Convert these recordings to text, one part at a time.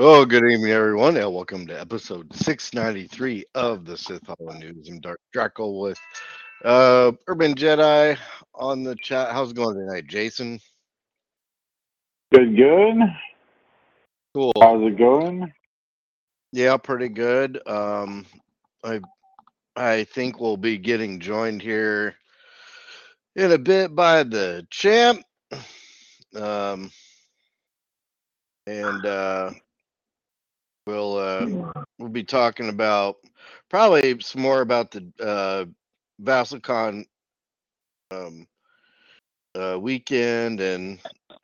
Oh, good evening, everyone, and welcome to episode 693 of the Sith Holonews. I'm Dark Draco with uh, Urban Jedi on the chat. How's it going tonight, Jason? Good, good. Cool. How's it going? Yeah, pretty good. Um, I I think we'll be getting joined here in a bit by the champ. Um, and uh, we'll uh, we'll be talking about probably some more about the uh, VassalCon um, uh, weekend and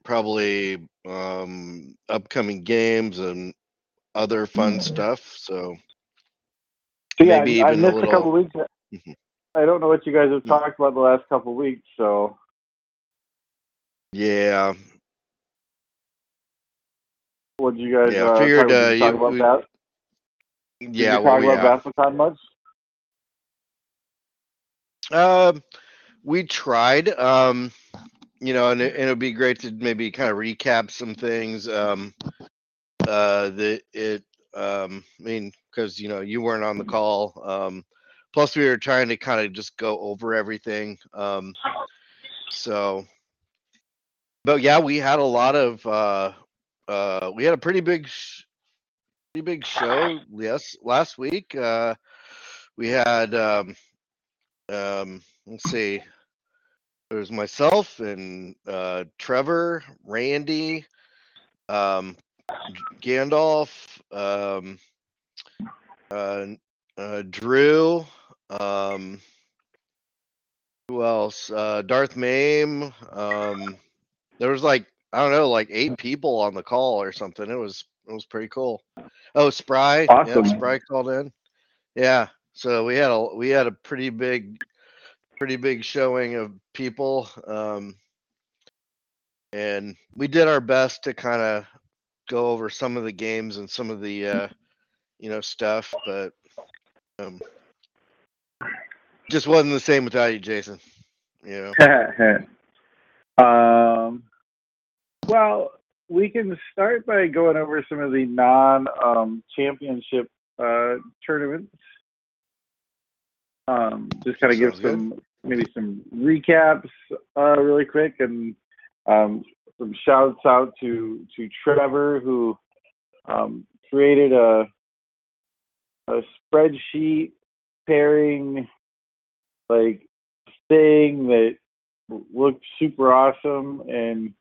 probably um, upcoming games and other fun stuff. So So, yeah, maybe I, I even a missed a, little. couple weeks. Mhm. I don't know what you guys have Mm. talked about the last couple weeks. So Yeah, what did you guys Yeah, uh, figured, talk, did uh, you about we- that? Did yeah. you well, talk yeah. about VassalCon much? Um, we tried. Um, you know, and it, and it'd be great to maybe kind of recap some things. Um, uh, the it. Um, I mean, because you know you weren't on the call. Um, plus we were trying to kind of just go over everything. Um, so, but yeah, we had a lot of. Uh, uh, we had a pretty big, sh- pretty big show. Yes, last week. Uh, we had. Um, um, let's see. There's myself and uh, Trevor, Randy, um, Gandalf, um, uh, uh, Drew. Um, who else? Uh, Darth Mame. Um, there was like I don't know, like eight people on the call or something. It was it was pretty cool. Oh, Spry. Awesome. Yeah, Spry called in. Yeah. So we had a we had a pretty big pretty big showing of people. Um, and we did our best to kind of go over some of the games and some of the uh, you know stuff, but um, just wasn't the same without you, Jason. You know. um, well, we can start by going over some of the non um, championship uh, tournaments. Um, just kind of give good. some maybe some recaps uh, really quick and um, some shouts out to to Trevor who um, created a a spreadsheet pairing like thing that looked super awesome and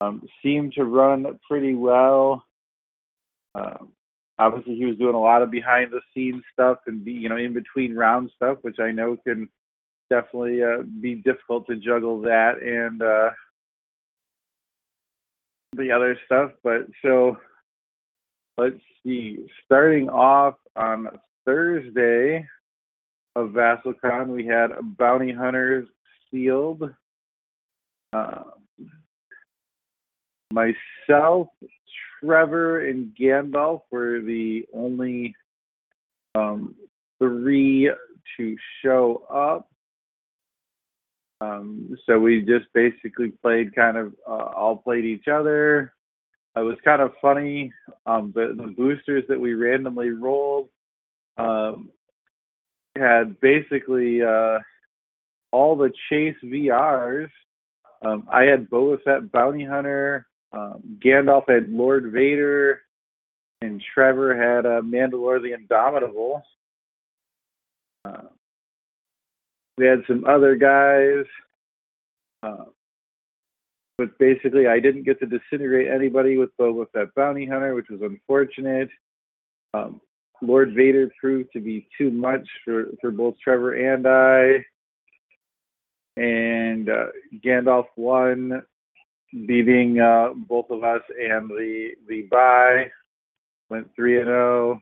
um, seemed to run pretty well. Um, obviously, he was doing a lot of behind the scenes stuff and be you know in between round stuff, which I know can definitely uh, be difficult to juggle that and uh, the other stuff. But so let's see. Starting off on Thursday of VassalCon, we had Bounty Hunters sealed. Uh, myself, Trevor, and Gandalf were the only um, three to show up. Um, so we just basically played kind of uh, all played each other. It was kind of funny. Um, the, the boosters that we randomly rolled um, had basically uh, all the Chase VRs. Um, I had Boba Fett Bounty Hunter. Um, Gandalf had Lord Vader, and Trevor had uh, Mandalore the Indomitable. Uh, we had some other guys, uh, but basically, I didn't get to disintegrate anybody with Boba Fett Bounty Hunter, which was unfortunate. Um, Lord Vader proved to be too much for, for both Trevor and I. And uh, Gandalf won beating uh, both of us and the the bye. Went three and zero.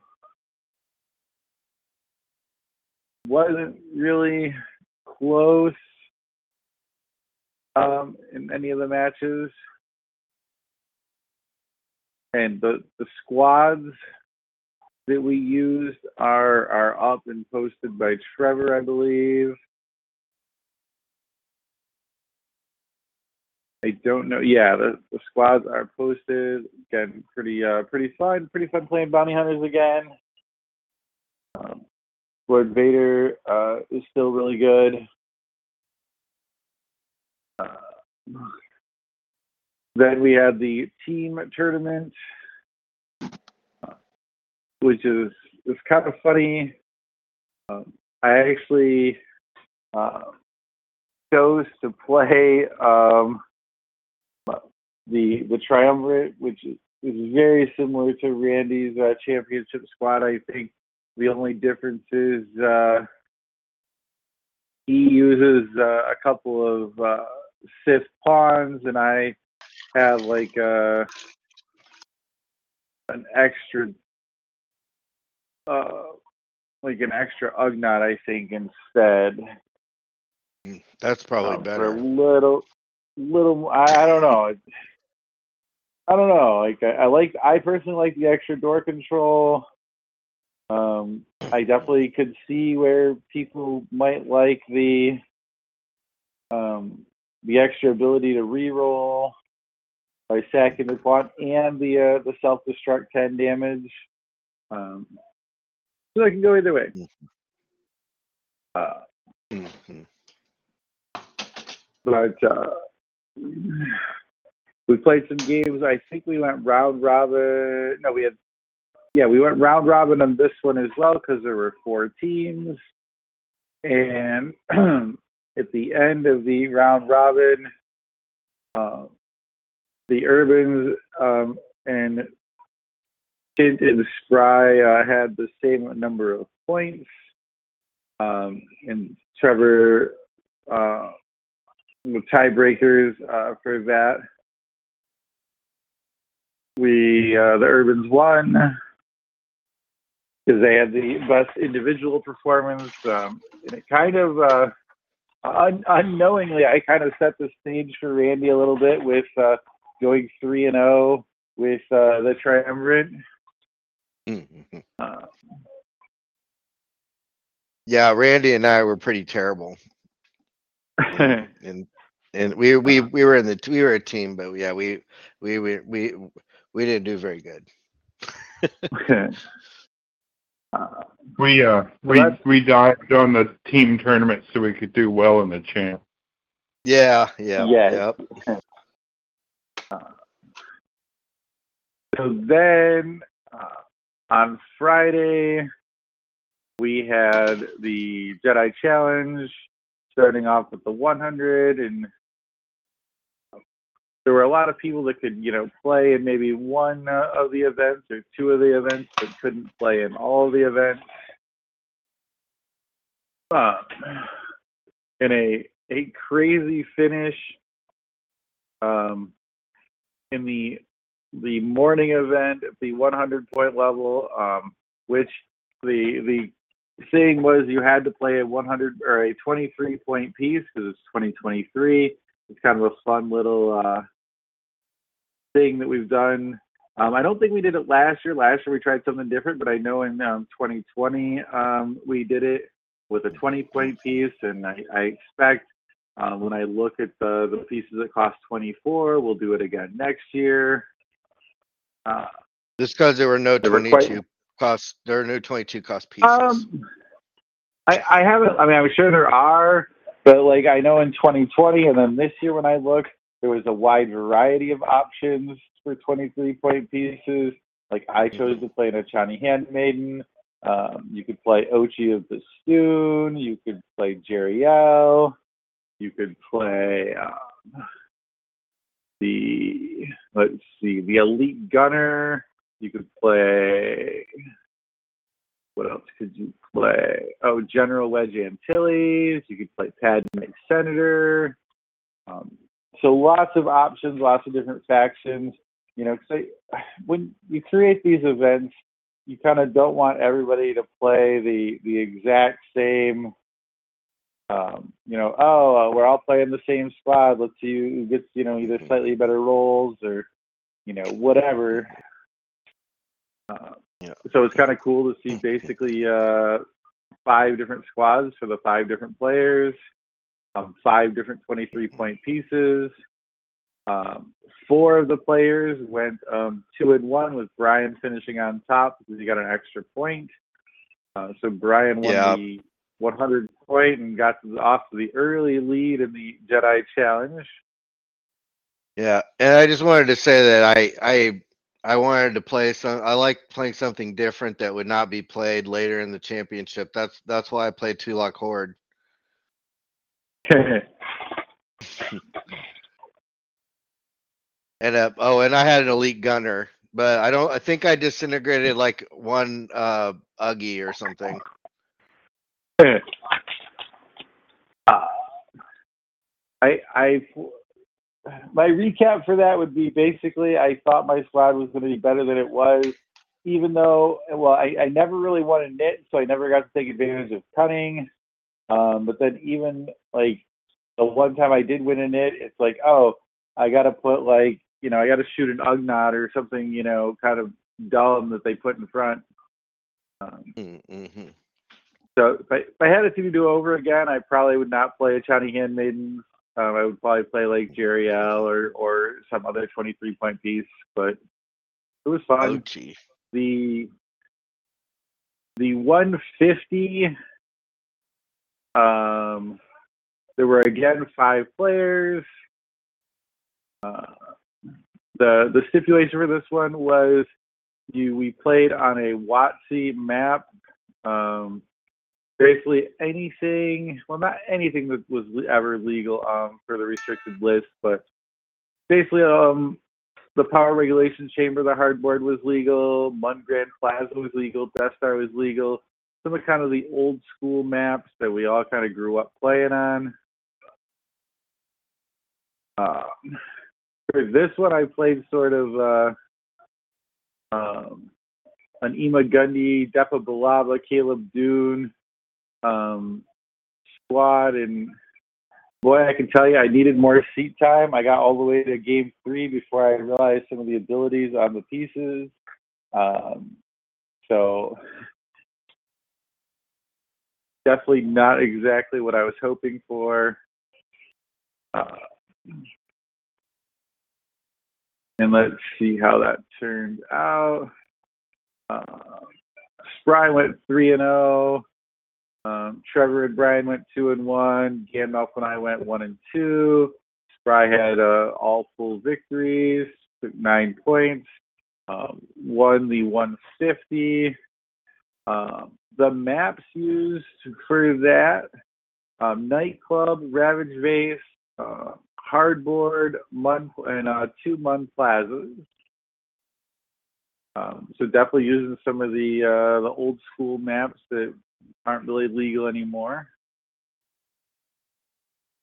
Wasn't really close um, in any of the matches, and the the squads that we used are are up and posted by Trevor, I believe. I don't know. Yeah, the, the squads are posted. Again, pretty uh pretty fun. Pretty fun playing bounty hunters again. Um, Lord Vader uh, is still really good. Uh, then we had the team tournament, uh, which is is kind of funny. Um, I actually uh, chose to play um, the the triumvirate, which is, is very similar to Randy's uh, championship squad. I think the only difference is uh, he uses uh, a couple of uh, Sith pawns, and I have like a uh, an extra, uh, like an extra Ugnaught, I think, instead. That's probably um, better. A little, little. I, I don't know. I don't know. Like I, I like. I personally like the extra door control. Um, I definitely could see where people might like the um, the extra ability to reroll by sacking the quad and the uh, the self destruct ten damage. Um, so I can go either way. Uh, Mhm. but uh, we played some games. I think we went round robin. No, we had yeah, we went round robin on this one as well because there were four teams. And at the end of the round robin, uh, the Urbans um, and Kent and Spry uh, had the same number of points. Um, and Trevor, uh, the tiebreakers uh, for that. We, uh, the Urbans won because they had the best individual performance. Um, and it kind of uh, un- unknowingly, I kind of set the stage for Randy a little bit with uh, going three and zero with uh, the triumvirate. Mhm. Uh, Yeah, Randy and I were pretty terrible, and and we we we were in the we were a team, but yeah, we we we we we didn't do very good. uh, We uh we we dived on the team tournament so we could do well in the champ. Yeah, yeah, Yes. yep. so then uh, on Friday, we had the Jedi Challenge starting off with the 100 and there were a lot of people that could, you know, play in maybe one uh, of the events or two of the events, but couldn't play in all of the events. Uh, in a a crazy finish, um, in the the morning event at the 100 point level, um, which the the saying was you had to play a 100 or a 23 point piece because it's 2023. It's kind of a fun little uh, thing that we've done. Um, I don't think we did it last year. Last year we tried something different, but I know in um, 2020 um, we did it with a 20 point piece, and I, I expect uh, when I look at the the pieces that cost 24, we'll do it again next year. Uh, Just because there were no There were quite- 22 cost, there are no 22 cost pieces. Um, I, I haven't. I mean, I'm sure there are, but like I know in 2020, and then this year when I look, there was a wide variety of options for 23 point pieces. Like I chose to play an Achani Handmaiden. Um, you could play Ochi of the Stoon. You could play Jeriel. You could play um, the let's see, the Elite Gunner. You could play what else could you play? Oh, General Wedge Antilles. You could play Padme Senator. Um, so lots of options, lots of different factions. You know, 'cause I, when you create these events, you kind of don't want everybody to play the the exact same. Um, you know, oh, uh, we're all playing the same squad. Let's see who gets you know either slightly better rolls or you know whatever. Uh, Yeah. So it's kind of cool to see basically uh, five different squads for the five different players, um, five different 23 point pieces. Um, four of the players went um, two and one with Brian finishing on top because he got an extra point. Uh, so Brian won Yeah. the 100 point and got to the, off to the early lead in the Jedi Challenge. Yeah, and I just wanted to say that I I I wanted to play some. I like playing something different that would not be played later in the championship. That's that's why I played Tulak Hord. And uh, oh, and I had an elite gunner, but I don't. I think I disintegrated like one uh Uggy or something. uh, I, I, my recap for that would be basically I thought my squad was going to be better than it was, even though, well, I, I never really won a knit, so I never got to take advantage of cunning. Um, but then even like the one time I did win a knit, it's like, oh, I got to put like, you know, I got to shoot an Ugnaught or something, you know, kind of dumb that they put in front. Um, Mm-hmm. so if I, if I had it to do over again, I probably would not play a Chani Handmaiden. Um, I would probably play like Jerry L or or some other 23 point piece, but it was fun. OG. The the 150. Um, there were again five players. Uh, the the stipulation for this one was you we played on a WotC map um, basically anything well not anything that was ever legal um, for the restricted list but basically um, the power regulation chamber the hardboard was legal mungran plaza was legal death star was legal some of kind of the old school maps that we all kind of grew up playing on um, for this one i played sort of uh, um, an Ema Gundy, Depa Billaba, Caleb Dume um, squad. And boy, I can tell you, I needed more seat time. I got all the way to game three before I realized some of the abilities on the pieces. Um, so definitely not exactly what I was hoping for. Uh, and let's see how that turned out. Uh, Spry went three and zero. Um, Trevor and Brian went two and one. Gandalf and I went one and two. Spry had uh, all full victories, took nine points, um, won the 150. Um, the maps used for that um, nightclub, Ravage Vase, uh, hardboard, mud, and uh, two mud plazas. Um, so definitely using some of the uh, the old school maps that aren't really legal anymore,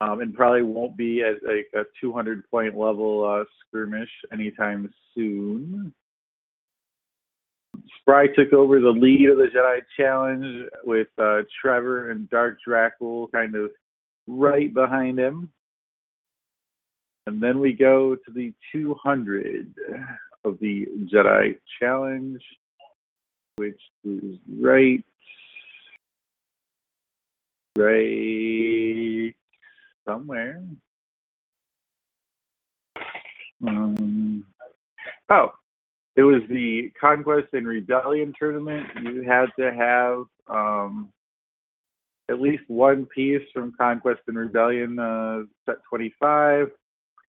um, and probably won't be at like a 200 point level uh, skirmish anytime soon. Spry took over the lead of the Jedi Challenge with uh, Trevor and Dark Dracul kind of right behind him. And then we go to the 200 of the Jedi Challenge, which is right, right somewhere. Um, oh, it was the Conquest and Rebellion tournament. You had to have um, at least one piece from Conquest and Rebellion, uh, set 25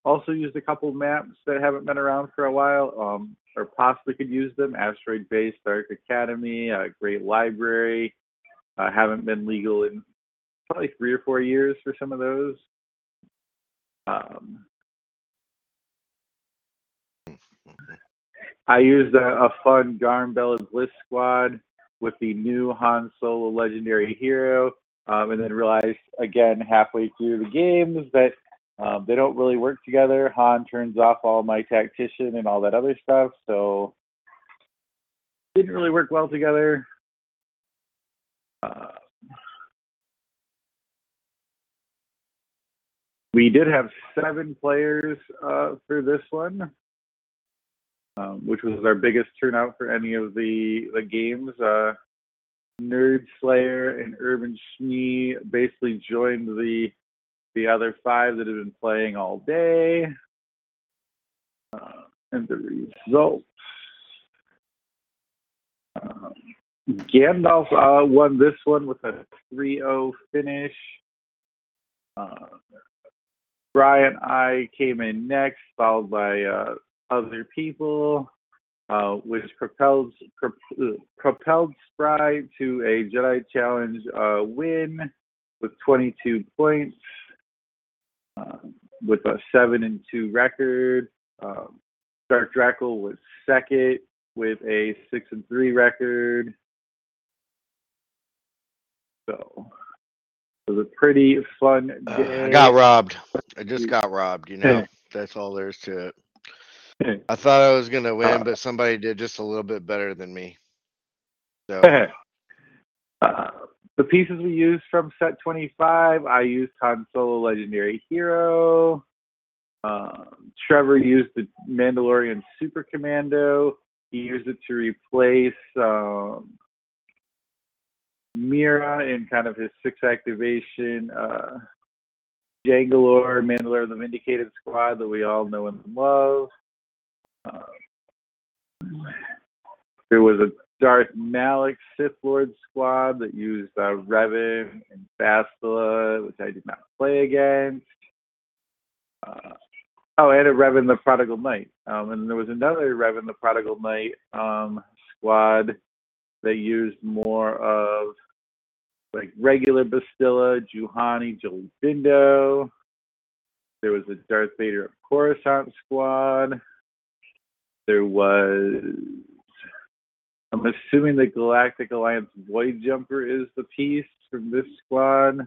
also used a couple maps that haven't been around for a while, um, or possibly could use them. Asteroid Base, Dark Academy, uh, Great Library, uh, haven't been legal in probably three or four years for some of those. Um, I used a, a fun Bella Bliss squad with the new Han Solo Legendary Hero, um, and then realized again halfway through the games that Um, they don't really work together. Han turns off all my tactician and all that other stuff, so didn't really work well together. Uh, we did have seven players uh, for this one, um, which was our biggest turnout for any of the the games. Uh, Nerd Slayer and Urban Shmee basically joined the the other five that have been playing all day. Uh, and the results. Um, Gandalf uh, won this one with a 3-0 finish. Uh, Brian I came in next, followed by uh, other people, uh, which propelled pro- uh, propelled Spry to a Jedi Challenge uh, win with 22 points, uh, with a seven and two record. Um, Dark Drackle was second with a six and three record. So it was a pretty fun day. I got robbed. I just got robbed. You know, that's all there is to it. I thought I was gonna win, but somebody did just a little bit better than me. So uh, the pieces we used from set 25, I used Han Solo Legendary Hero. Um, Trevor used the Mandalorian Super Commando. He used it to replace um, Mira in kind of his six activation uh, Jangalore, Mandalore the Vindicated squad that we all know and love. Uh, there was a Darth Malak Sith Lord squad that used uh, Revan and Bastila, which I did not play against. Uh, oh, and a Revan the Prodigal Knight. Um, and there was another Revan the Prodigal Knight um, squad that used more of like regular Bastila, Juhani, Jolee There was a Darth Vader of Coruscant squad. There was I'm assuming the Galactic Alliance Void Jumper is the piece from this squad.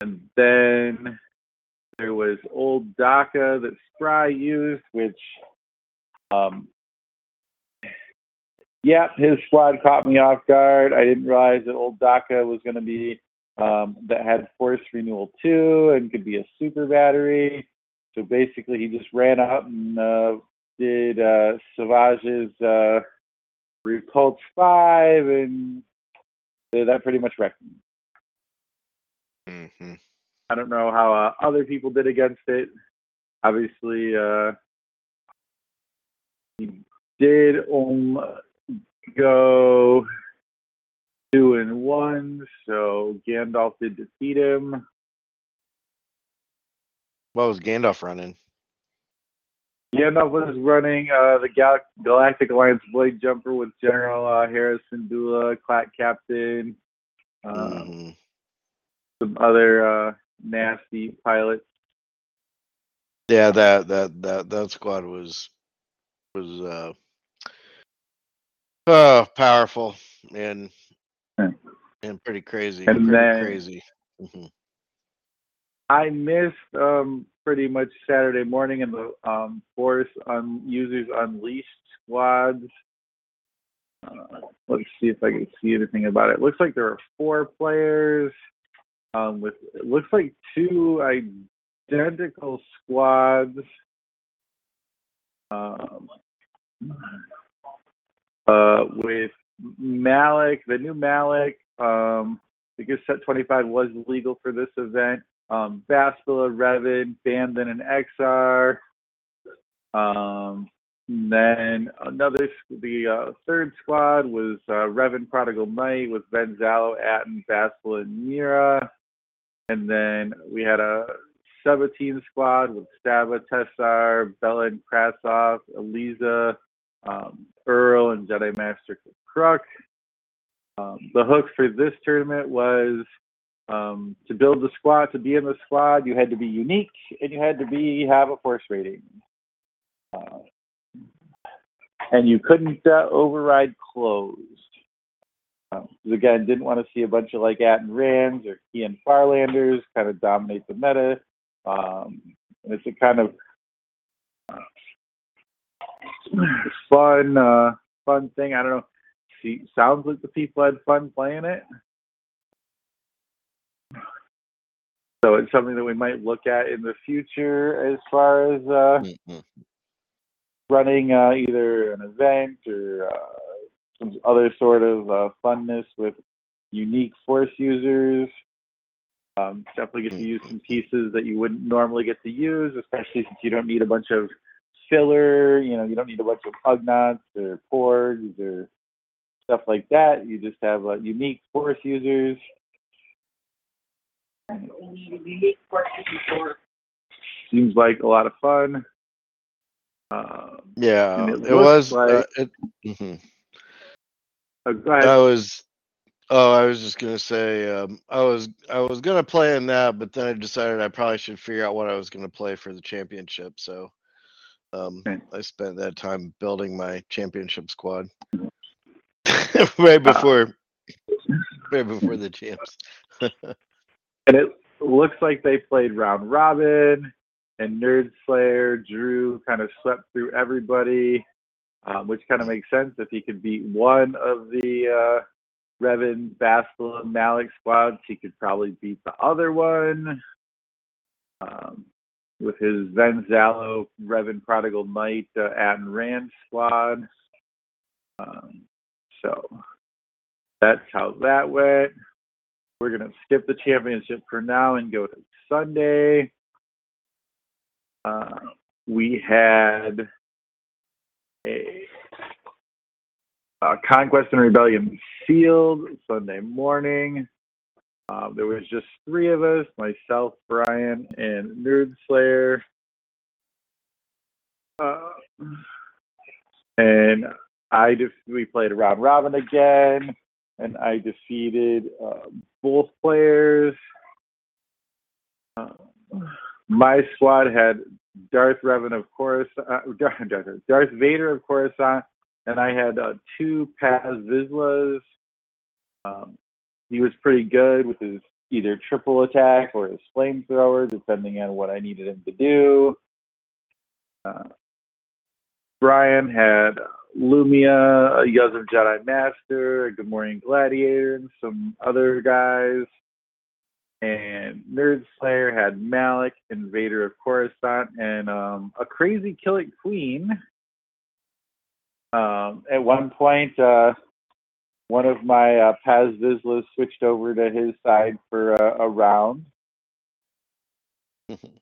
And then there was Old Daka that Spry used, which, um, yeah, his squad caught me off guard. I didn't realize that Old Daka was going to be um, that had Force Renewal 2 and could be a super battery. So basically, he just ran out and uh, did uh, Savage's uh, Repulse 5, and that pretty much wrecked me. mhm. I don't know how uh, other people did against it. Obviously, uh, he did um, go two and one, so Gandalf did defeat him. what was Gandalf running? Gandalf was running uh, the Gal- Galactic Alliance Blade Jumper with General uh, Harrison Dula, Clack Captain, um, Mhm. some other uh, nasty pilots. Yeah, that that that that squad was was uh oh powerful and Yeah. and pretty crazy. And pretty then- crazy. Mhm. I missed um, pretty much Saturday morning in the um, Force on Users Unleashed squads. Uh, let's see if I can see anything about it. Looks like there are four players um, with it looks like two identical squads. Um, uh, with Malak, the new Malak, um, because set 25 was legal for this event. Um, Bastila, Revan, Bandon, and XR. Um, and then another, the uh, third squad was uh, Revan Prodigal Knight with Ben Zalo, Atton, Bastila, and Mira. And then we had a 17 squad with Stava, Tessar, Bella and Krasov, Eliza, um, Earl, and Jedi Master Kruk. Um, the hook for this tournament was um, to build the squad, to be in the squad, you had to be unique and you had to be have a force rating. Uh, and you couldn't uh, override closed. Um, again, didn't want to see a bunch of like Atton Rands or Keyan Farlanders kind of dominate the meta. Um, and it's a kind of uh, fun, uh, fun thing. I don't know. See, sounds like the people had fun playing it. So it's something that we might look at in the future as far as uh, Mhm. running uh, either an event or uh, some other sort of uh, funness with unique force users. Um, definitely get to use some pieces that you wouldn't normally get to use, especially since you don't need a bunch of filler. You know, you don't need a bunch of Ugnaughts or Porgs or stuff like that. You just have uh, unique force users. Seems like a lot of fun. Um, Yeah, it, it looks was. uh, like- it, uh, go ahead. I was. Oh, I was just gonna say. Um, I was. I was gonna play in that, but then I decided I probably should figure out what I was gonna play for the championship. So, um, Okay. I spent that time building my championship squad. right Uh, before. right before the champs. And it looks like they played round robin, and Nerd Slayer Drew kind of swept through everybody, um, which kind of makes sense. If he could beat one of the uh, Revan, Bastila, Malak squads, he could probably beat the other one. Um, with his Venzalo, Revan Prodigal Knight, uh, Rand squad. Um, so that's how that went. We're going to skip the championship for now and go to Sunday. Uh, we had a, a Conquest and Rebellion sealed Sunday morning. Uh, there was just three of us, myself, Brian, and Nerd Slayer. Uh, and I just we played a robin again, and I defeated uh, both players. Uh, my squad had Darth Revan of Coruscant, uh, Darth, Vader of Coruscant, and I had uh, two Paz Vizslas. Um, he was pretty good with his either triple attack or his flamethrower, depending on what I needed him to do. Uh, Brian had Lumiya, Yuzum Jedi Master, Gamorrean Gladiator, and some other guys. And Nerd Slayer had Malak, Invader of Coruscant, and um, a crazy killing queen. Um, at one point, uh, one of my uh, Paz Vizslas switched over to his side for a, a round.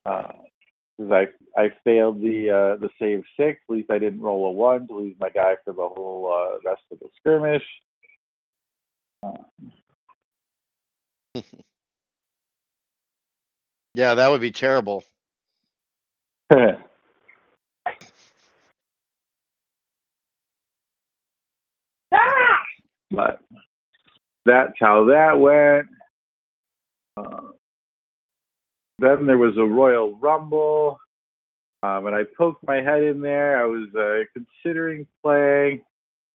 Uh, 'cause I I failed the uh, the save six. At least I didn't roll a one to lose my guy for the whole uh, rest of the skirmish. Yeah, that would be terrible. but that's how that went. Uh, then there was a Royal Rumble, um, and I poked my head in there. I was uh, considering playing,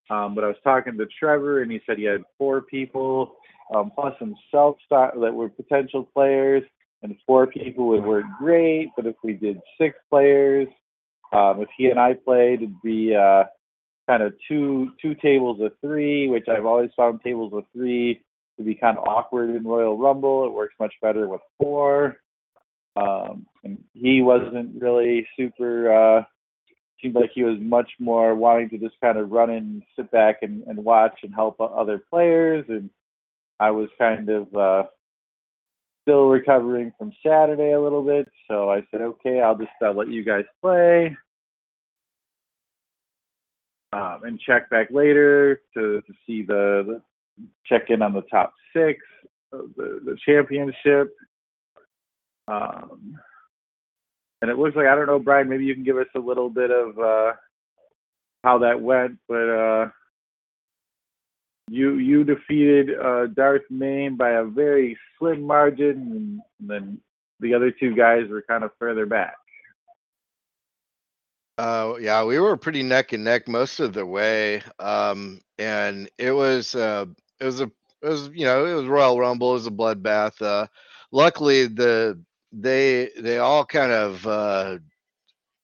um, but I was talking to Trevor, and he said he had four people um, plus himself that were potential players, and four people would work great. But if we did six players, um, if he and I played, it'd be uh, kind of two two tables of three, which I've always found tables of three to be kind of awkward in Royal Rumble. It works much better with four. Um, and he wasn't really super. Uh, seemed like he was much more wanting to just kind of run and sit back and, and watch and help other players. And I was kind of uh, still recovering from Saturday a little bit, so I said, okay, I'll just uh, let you guys play um, and check back later to, to see the, the check in on the top six of the, the championship. Um, and it looks like I don't know, Brian. Maybe you can give us a little bit of uh, how that went, but uh, you you defeated uh, Darth Main by a very slim margin, and then the other two guys were kind of further back. Uh, yeah, we were pretty neck and neck most of the way. Um, and it was, uh, it was a, it was, you know, it was Royal Rumble, it was a bloodbath. Uh, luckily the, they they all kind of uh,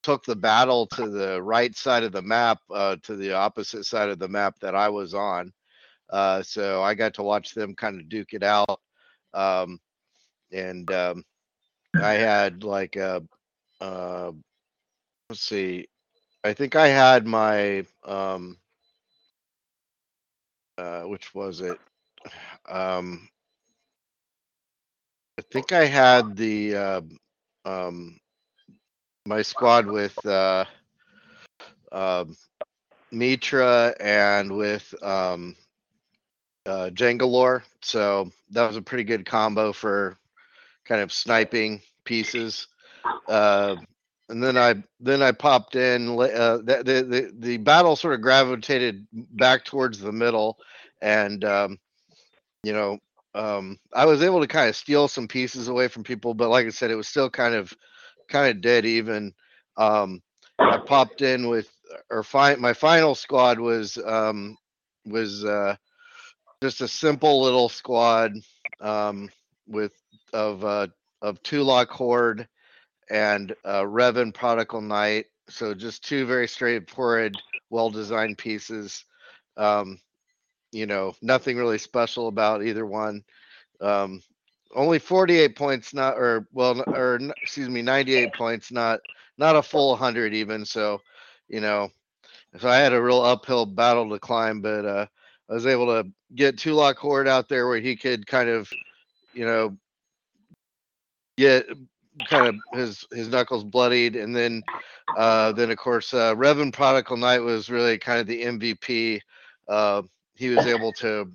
took the battle to the right side of the map, uh, to the opposite side of the map that I was on. Uh, so I got to watch them kind of duke it out. Um, and um, I had like a, uh, let's see, I think I had my, um, uh, which was it? Um, I think I had the uh, um, my squad with uh, uh, Mitra and with um, uh, Jangalore. So that was a pretty good combo for kind of sniping pieces. Uh, and then I then I popped in. Uh, the, the the the battle sort of gravitated back towards the middle, and um, you know um, I was able to kind of steal some pieces away from people, but like I said, it was still kind of kind of dead even. Um, I popped in with or fi- my final squad was um, was uh, just a simple little squad um, with of uh, of Tulak Hord and uh, Revan Prodigal Knight. So just two very straightforward, well designed pieces. Um, you know, nothing really special about either one. Um, only 48 points, not or well, or excuse me, 98 points, not not a full 100 even. So, you know, so I had a real uphill battle to climb, but uh, I was able to get Tulak Hord out there where he could kind of, you know, get kind of his his knuckles bloodied, and then uh, then of course uh, Revan Prodigal Knight was really kind of the MVP. Uh, he was able to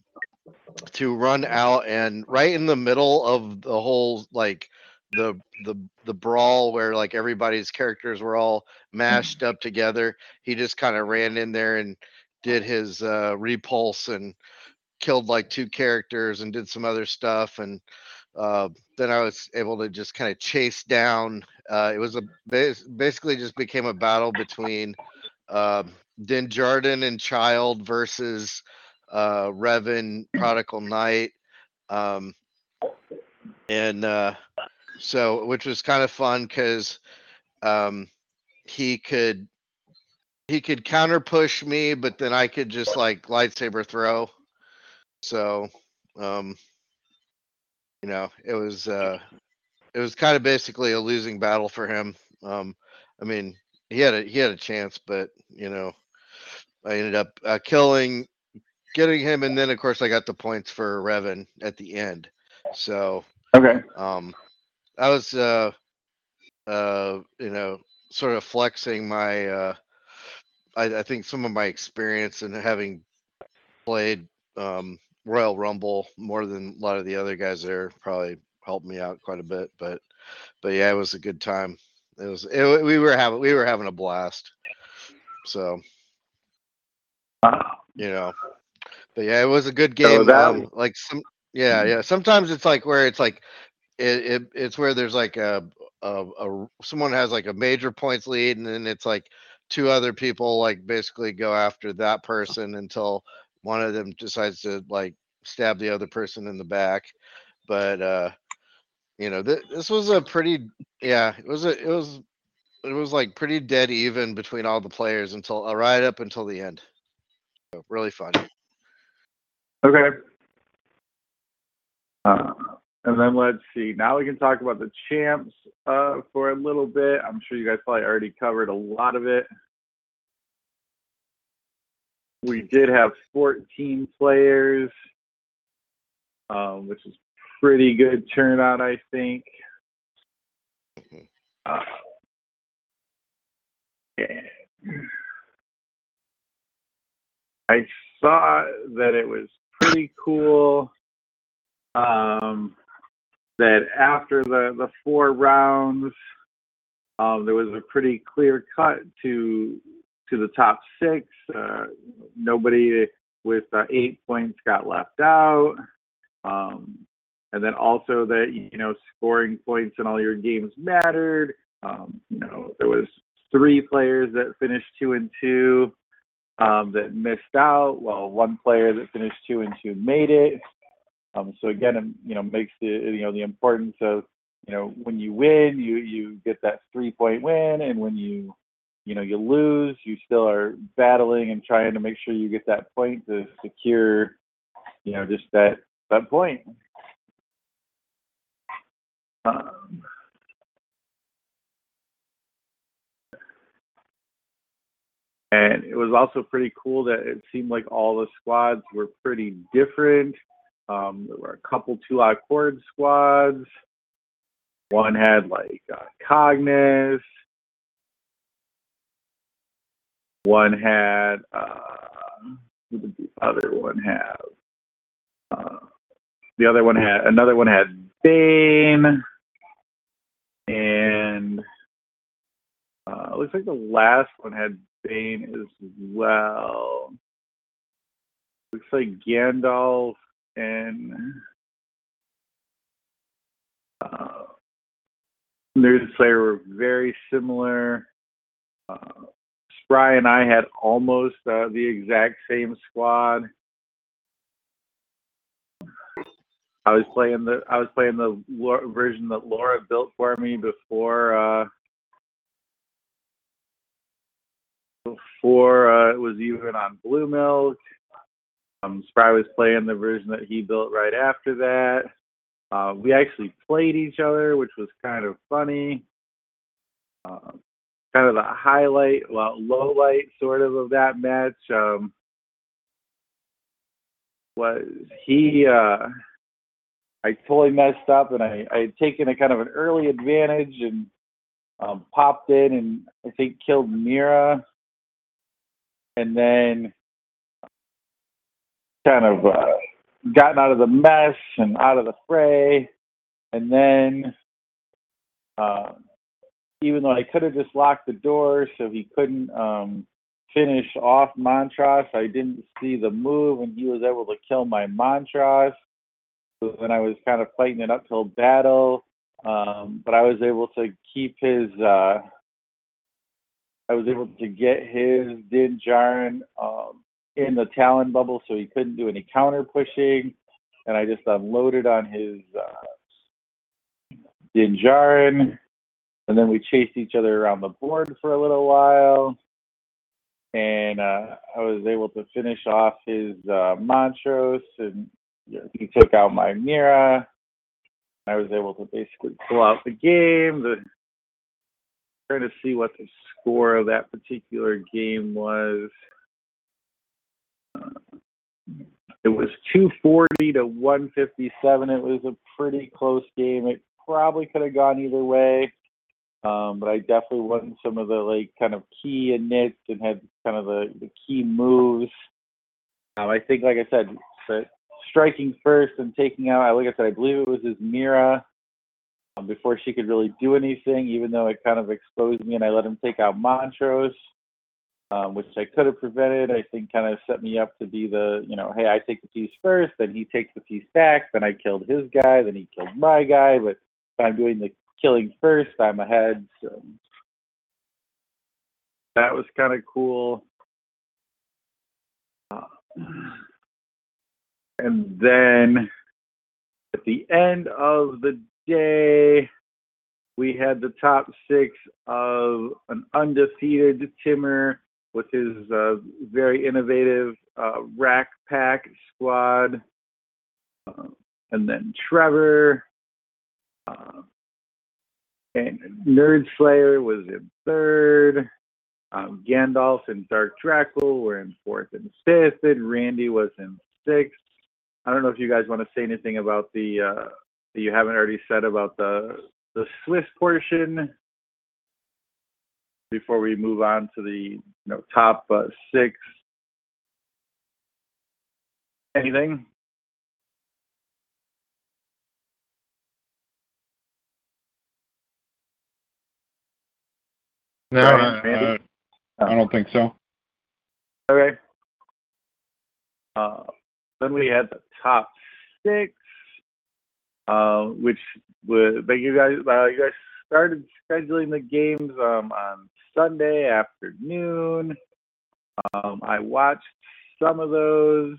to run out and right in the middle of the whole like the the the brawl where like everybody's characters were all mashed up together he just kind of ran in there and did his uh repulse and killed like two characters and did some other stuff and uh then i was able to just kind of chase down uh it was a basically just became a battle between uh din and child versus uh, Revan, Prodigal Knight, um, and uh, so which was kind of fun because um, he could he could counter push me, but then I could just like lightsaber throw. So, um, you know, it was uh, it was kind of basically a losing battle for him. Um, I mean, he had a he had a chance, but you know, I ended up uh, killing getting him, and then of course I got the points for Revan at the end. So okay, um, I was uh, uh, you know, sort of flexing my uh, I, I think some of my experience and having played um Royal Rumble more than a lot of the other guys there probably helped me out quite a bit. But but yeah, it was a good time. It was it, we were having we were having a blast. So you know but yeah, it was a good game. So that, um, like some, yeah, mm-hmm. yeah. Sometimes it's like where it's like, it, it it's where there's like a, a, a someone has like a major points lead, and then it's like two other people like basically go after that person until one of them decides to like stab the other person in the back. But uh, you know, th- this was a pretty, yeah, it was a, it was, it was like pretty dead even between all the players until uh, right up until the end. So, really fun. Okay. Uh, and then let's see. Now we can talk about the champs uh, for a little bit. I'm sure you guys probably already covered a lot of it. We did have 14 players, um, which is pretty good turnout, I think. Uh, yeah. I saw that it was pretty cool um, that after the, the four rounds, um, there was a pretty clear cut to to the top six. Uh, nobody with uh, eight points got left out. Um, and then also that you know scoring points in all your games mattered. Um, you know there was three players that finished two and two um, that missed out, while one player that finished two and two made it. Um, so again, you know, makes the you know the importance of you know, when you win, you you get that three point win, and when you you know you lose, you still are battling and trying to make sure you get that point to secure, you know, just that that point. Um, and it was also pretty cool that it seemed like all the squads were pretty different. Um, there were a couple two out chord squads. One had like uh, Cognis. One had uh, who did the other one have? Uh, the other one had another one had Bane, and uh, it looks like the last one had As well. Looks like Gandalf and uh, Nerd Slayer were very similar. Uh, Spry and I had almost uh, the exact same squad. I was playing the I was playing the version that Laura built for me before uh, before uh, it was even on Blue Milk. Um, Spry was playing the version that he built right after that. Uh, we actually played each other, which was kind of funny. Uh, kind of the highlight, well, low light sort of of that match um, was he. Uh, I totally messed up, and I, I had taken a kind of an early advantage and um, popped in, and I think killed Mira, and then kind of uh, gotten out of the mess and out of the fray. And then, uh, even though I could have just locked the door so he couldn't um, finish off Montross, I didn't see the move, and he was able to kill my Montross. So then I was kind of fighting an uphill battle, um, but I was able to keep his. Uh, I was able to get his Din Djarin um, in the Talon bubble, so he couldn't do any counter pushing. And I just unloaded on his uh, Din Djarin. And then we chased each other around the board for a little while. And uh, I was able to finish off his uh, Montross, and he took out my Mira. I was able to basically pull out the game. The, trying to see what the score of that particular game was. It was 240 to 157. It was a pretty close game. It probably could have gone either way. Um, but I definitely won some of the like kind of key inits and had kind of the, the key moves. Um, I think, like I said, striking first and taking out, like I said, I believe it was his Mira before she could really do anything, even though it kind of exposed me and I let him take out Montross um, which I could have prevented. I think kind of set me up to be the, you know, hey, I take the piece first, then he takes the piece back, then I killed his guy, then he killed my guy, but I'm doing the killing first, I'm ahead. So that was kind of cool. Uh, and then at the end of the day, we had the top six of an undefeated Timmer with his uh, very innovative uh, rack pack squad. Uh, and then Trevor. Uh, and Nerd Slayer was in third. Um, Gandalf and Dark Dracul were in fourth and fifth, and Randy was in sixth. I don't know if you guys want to say anything about the uh, that you haven't already said about the the Swiss portion before we move on to the you know top uh, six. Anything? No, Right, uh, I don't think so. Okay. Uh, then we had the top six, uh, which would you guys uh, you guys started scheduling the games um, on Sunday afternoon. Um, I watched some of those,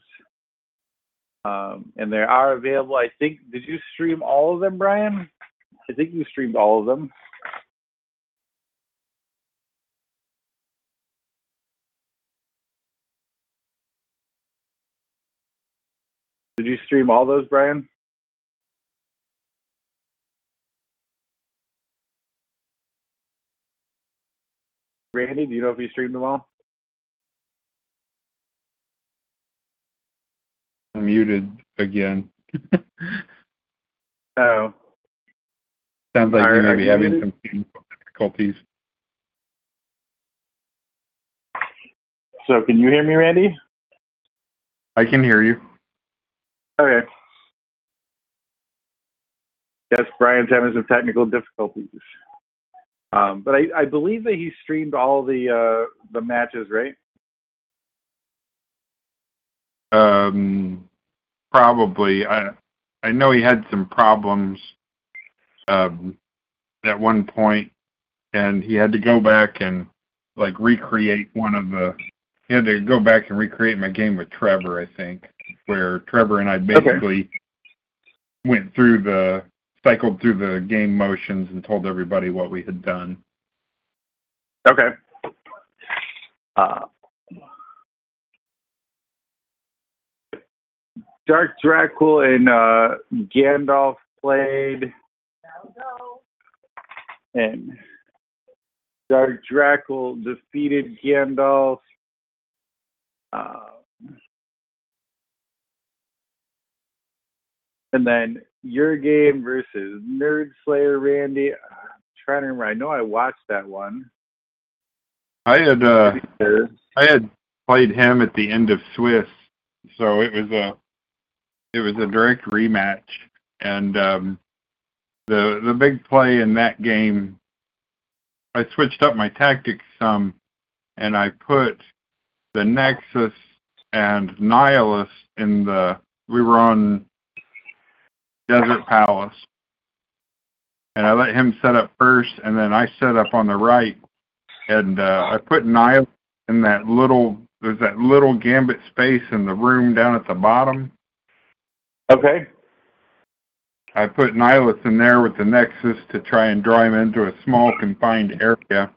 um, and they are available. I think. Did you stream all of them, Brian? I think you streamed all of them. Did you stream all those, Brian? Randy, do you know if you streamed them all? I'm muted again. Oh, Sounds like Are- you may be you having muted? some technical difficulties. so can you hear me, Randy? I can hear you. Okay. Yes, Brian's having some technical difficulties. Um, but I, I believe that he streamed all the uh, the matches, right? Um, probably. I I know he had some problems um, at one point, and he had to go back and like recreate one of the. He had to go back and recreate my game with Trevor, I think, where Trevor and I basically went through the cycled through the game motions and told everybody what we had done. Okay. Uh, Dark Dracul and uh, Gandalf played, and Dark Dracul defeated Gandalf. Uh, and then your game versus Nerd Slayer Randy. I'm trying to remember. I know I watched that one. I had uh, I had played him at the end of Swiss, so it was a it was a direct rematch, and um, the the big play in that game, I switched up my tactics some, and I put the Nexus and Nihilus in the we were on Desert Palace, and I let him set up first, and then I set up on the right, and uh, I put Nihilus in that little there's that little gambit space in the room down at the bottom. Okay. I put Nihilus in there with the Nexus to try and draw him into a small confined area.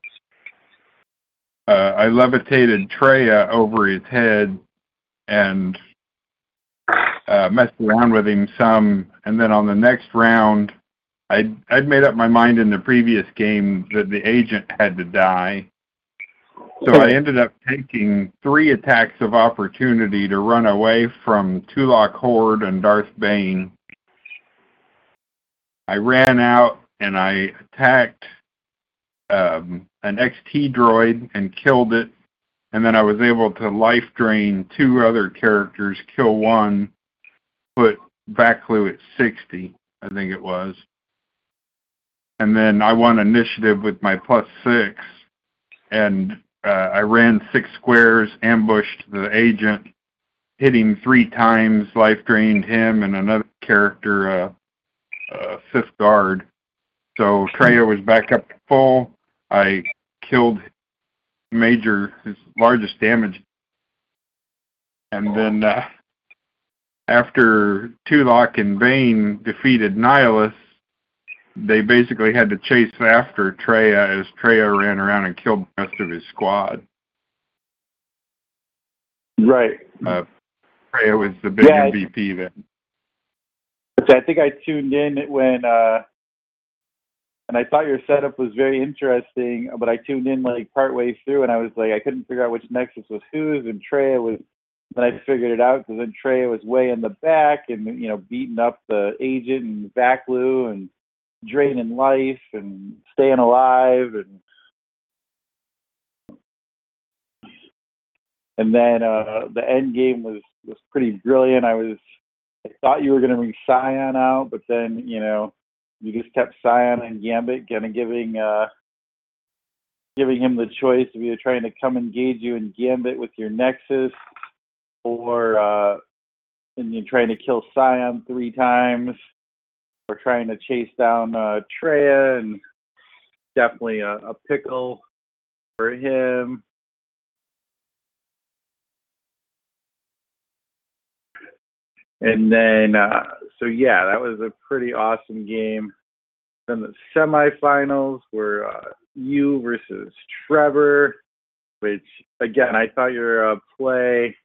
Uh, I levitated Traya over his head and uh, messed around with him some. And then on the next round, I'd, I'd made up my mind in the previous game that the agent had to die. So I ended up taking three attacks of opportunity to run away from Tulak Hord and Darth Bane. I ran out and I attacked um, an XT droid and killed it. And then I was able to life drain two other characters, kill one, put Vaklu at 60, I think it was. And then I won initiative with my plus six. And uh, I ran six squares, ambushed the agent, hit him three times, life drained him and another character, uh, uh, fifth guard. So Traya was back up to full. I killed major, his largest damage. And then uh, after Tulak and Bane defeated Nihilus, they basically had to chase after Traya as Traya ran around and killed the rest of his squad. Right. Uh, Traya was the big Yeah, MVP then. So I think I tuned in when, uh, and I thought your setup was very interesting, but I tuned in like partway through, and I was like, I couldn't figure out which Nexus was whose, and Traya was. Then I figured it out because then Traya was way in the back and you know beating up the agent and Vaklu and draining life and staying alive and and then uh the end game was was pretty brilliant. I was I thought you were going to bring Sion out, but then you know you just kept Sion and Gambit, kind of giving uh, giving him the choice of either trying to come engage you in Gambit with your Nexus, or uh, and you're trying to kill Sion three times, or trying to chase down uh, Traya, and definitely a, a pickle for him. And then, uh, so yeah, that was a pretty awesome game. then the semifinals were uh, you versus Trevor, which again I thought your uh, play,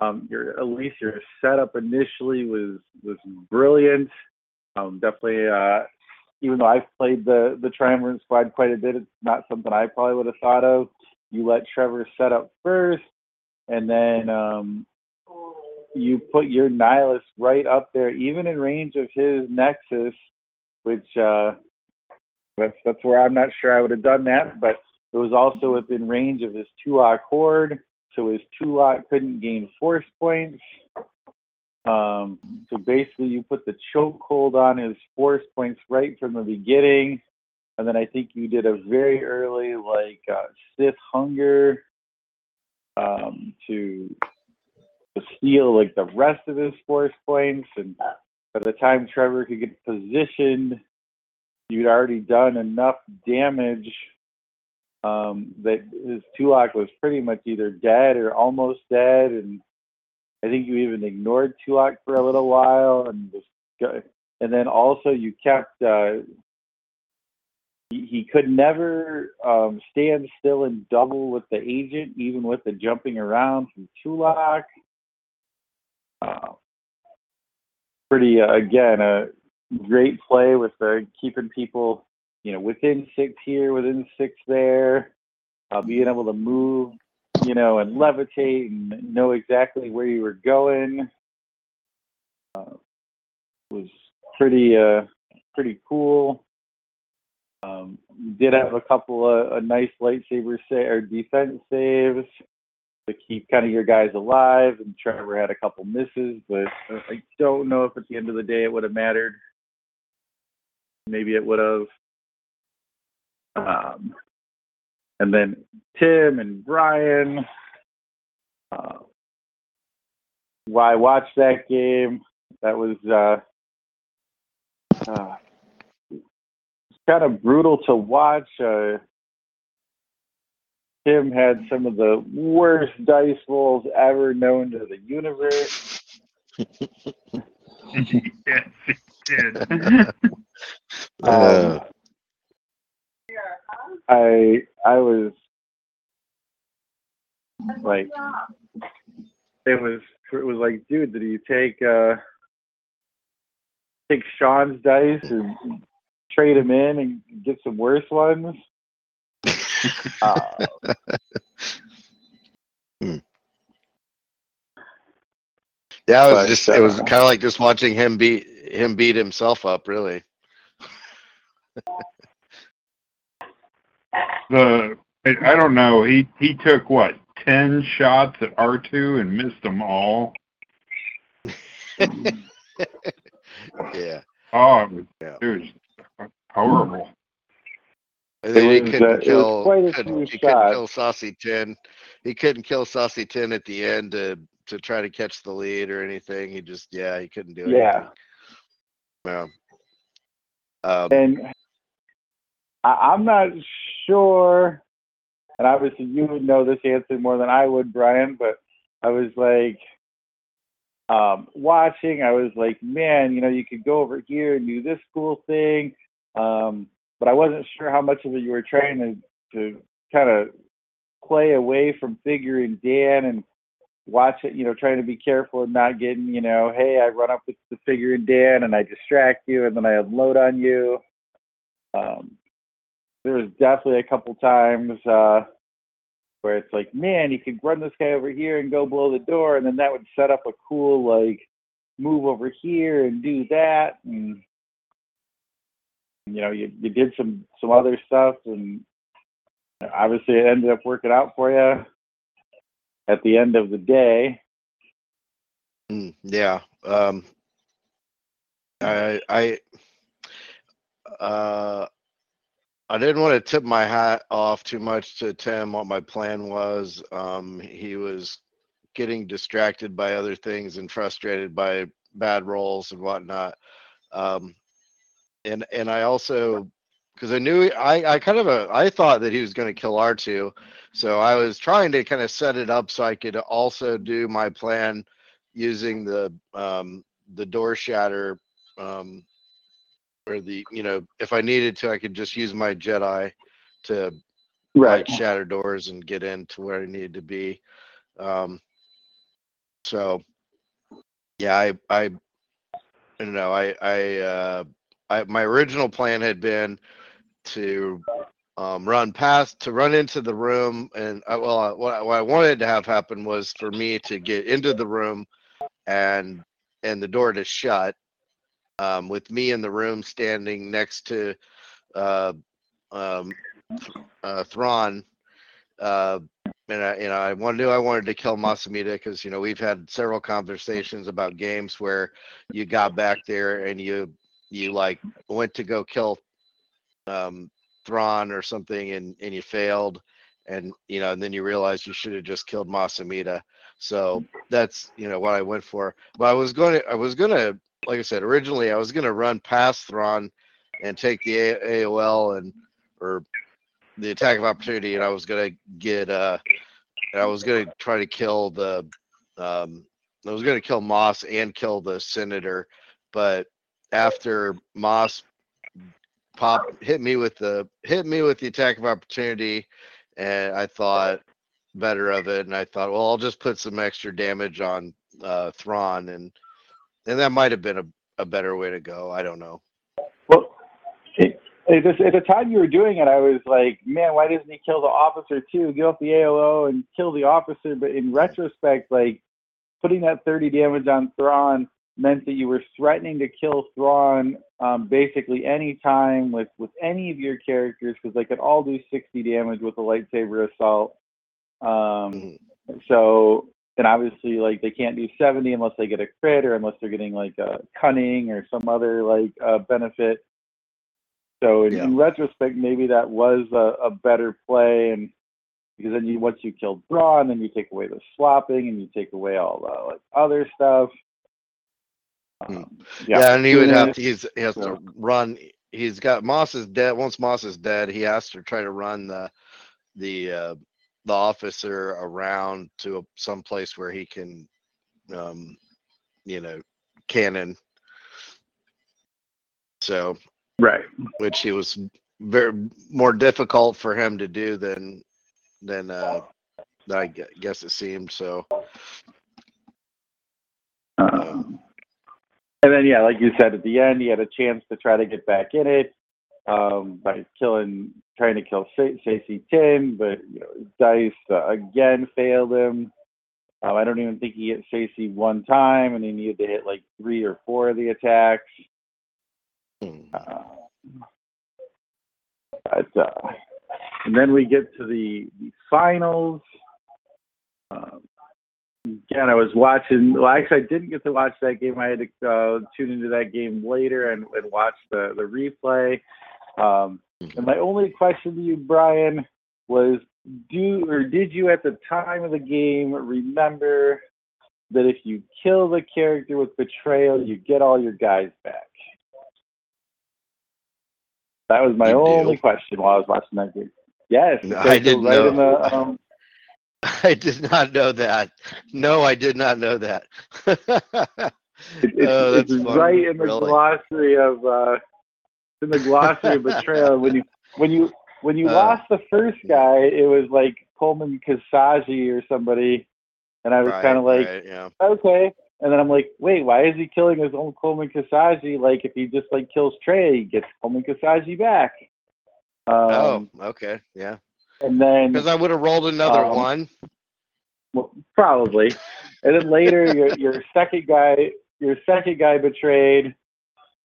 um, your least your setup initially was was brilliant. Um, definitely, uh, even though I've played the the Triumvirate Squad quite a bit, it's not something I probably would have thought of. You let Trevor set up first, and then um, you put your Nihilus right up there, even in range of his Nexus, which uh, that's that's where I'm not sure I would have done that, but it was also within range of his Tulak Hord, so his Tulak couldn't gain force points. Um, so basically, you put the chokehold on his force points right from the beginning, and then I think you did a very early like uh, Sith Hunger um, to to steal like the rest of his force points, and by the time Trevor could get positioned, you'd already done enough damage um, that his Tulak was pretty much either dead or almost dead, and I think you even ignored Tulak for a little while, and just and then also you kept. Uh, he, he could never um, stand still and double with the agent, even with the jumping around from Tulak. Uh, pretty uh, again a great play with the keeping people you know within six here, within six there, uh, being able to move, you know, and levitate and know exactly where you were going. Uh, was pretty uh, pretty cool. Um, did have a couple of a nice lightsaber sa- or defense saves to keep kind of your guys alive. And Trevor had a couple misses, but I don't know if at the end of the day it would have mattered. Maybe it would have. Um, and then Tim and Brian. Uh, why watch that game? That was uh, uh, kind of brutal to watch. Uh, Tim had some of the worst dice rolls ever known to the universe. yes, he did. Uh, Um, I I was like, it was it was like, dude, did you take uh take Sean's dice and trade him in and get some worse ones? Uh, yeah, it was But, just it was uh, kind of like just watching him beat him beat himself up, really. the I I don't know. He he took what ten shots at R two and missed them all. Yeah. Oh, it was, Yeah. it was horrible. And then he was, couldn't uh, kill. quite a couldn't, few he couldn't kill Saesee Tiin. He couldn't kill Saesee Tiin at the end to to try to catch the lead or anything. He just yeah, he couldn't do it. yeah. Yeah. Um, And I, I'm not sure, and obviously you would know this answer more than I would, Brian, but I was like, um, watching, I was like, man, you know, you could go over here and do this cool thing. Um, but I wasn't sure how much of it you were trying to, to kind of play away from Figrin D'an and watch it, you know, trying to be careful and not getting, you know, hey, I run up with the Figrin D'an and I distract you and then I unload on you. Um, there was definitely a couple times uh, where it's like, man, you could run this guy over here and go blow the door, and then that would set up a cool like move over here and do that, and you know, you you did some some other stuff, and obviously it ended up working out for you at the end of the day. Mm, yeah. Um, I I uh I didn't want to tip my hat off too much to Tim what my plan was. Um he was getting distracted by other things and frustrated by bad rolls and whatnot. Um and and I also because I knew I I kind of a I thought that he was going to kill R2. So I was trying to kind of set it up so I could also do my plan using the um the door shatter um or the you know if I needed to, I could just use my Jedi to Right. like shatter doors and get into where I needed to be. Um, so yeah, I I I don't know. I I uh, I my original plan had been to um, run past to run into the room and uh, well uh, what, I- what I wanted to have happen was for me to get into the room and and the door to shut um, with me in the room standing next to uh, um, uh, Thrawn. Uh, and I, you know, I wanted, knew I wanted to kill Mas Amedda because you know we've had several conversations about games where you got back there and you you like went to go kill um, Thrawn or something and and you failed, and you know, and then you realized you should have just killed Mas Amedda. So that's you know what I went for. But I was going to, I was gonna, like I said, originally I was gonna run past Thrawn and take the AOL and or the attack of opportunity, and I was gonna get uh, I was gonna try to kill the um, I was gonna kill Mas and kill the senator, but after Mas pop hit me with the hit me with the attack of opportunity, and I thought better of it, and I thought, well, I'll just put some extra damage on uh, Thrawn, and and that might have been a, a better way to go. I don't know. Well, it, at, this, at the time you were doing it, I was like, man, why doesn't he kill the officer too? Get off the AOO and kill the officer. But in retrospect, like putting that 30 damage on Thrawn meant that you were threatening to kill Thrawn um, basically any time with with any of your characters because they could all do 60 damage with a lightsaber assault. Um, Mhm. so and obviously like they can't do 70 unless they get a crit or unless they're getting like a cunning or some other like uh, benefit. So in, Yeah. in retrospect, maybe that was a, a better play, and because then you once you kill Thrawn, then you take away the swapping and you take away all the like other stuff. Hmm. Um, Yeah, and he would have to. He's, he has So- to run. He's got Mas is dead. Once Mas is dead, he has to try to run the the uh, the officer around to a, some place where he can, um, you know, cannon. So, Right. which he was very more difficult for him to do than than uh, I guess it seemed. So, Um, and then, yeah, like you said, at the end, he had a chance to try to get back in it um, by killing, trying to kill Saesee Tiin, but you know, Dice uh, again failed him. Um, I don't even think he hit Saesee one time, and he needed to hit like three or four of the attacks. hmm. Uh, but, uh, and then we get to the, the finals. Um, again, I was watching. Well, actually, I didn't get to watch that game. I had to uh, tune into that game later and, and watch the the replay. Um, and my only question to you, Brian, was: Do or did you at the time of the game remember that if you kill the character with betrayal, you get all your guys back? That was my You do? only question while I was watching that game. Yes, No, I didn't right know. the um, I did not know that. No, I did not know that. It, it's, Oh, it's right in the Really? glossary of uh, in the glossary of betrayal. When you when you when you Uh. lost the first guy, it was like Coleman Kcaj or somebody, and I was Right, kind of like, right, yeah. okay. And then I'm like, wait, why is he killing his own Coleman Kcaj? Like, if he just like kills Trey, he gets Coleman Kcaj back. oh, Um, okay, yeah. and then Because I would have rolled another um, one. Well, probably. And then later, your your second guy, your second guy betrayed,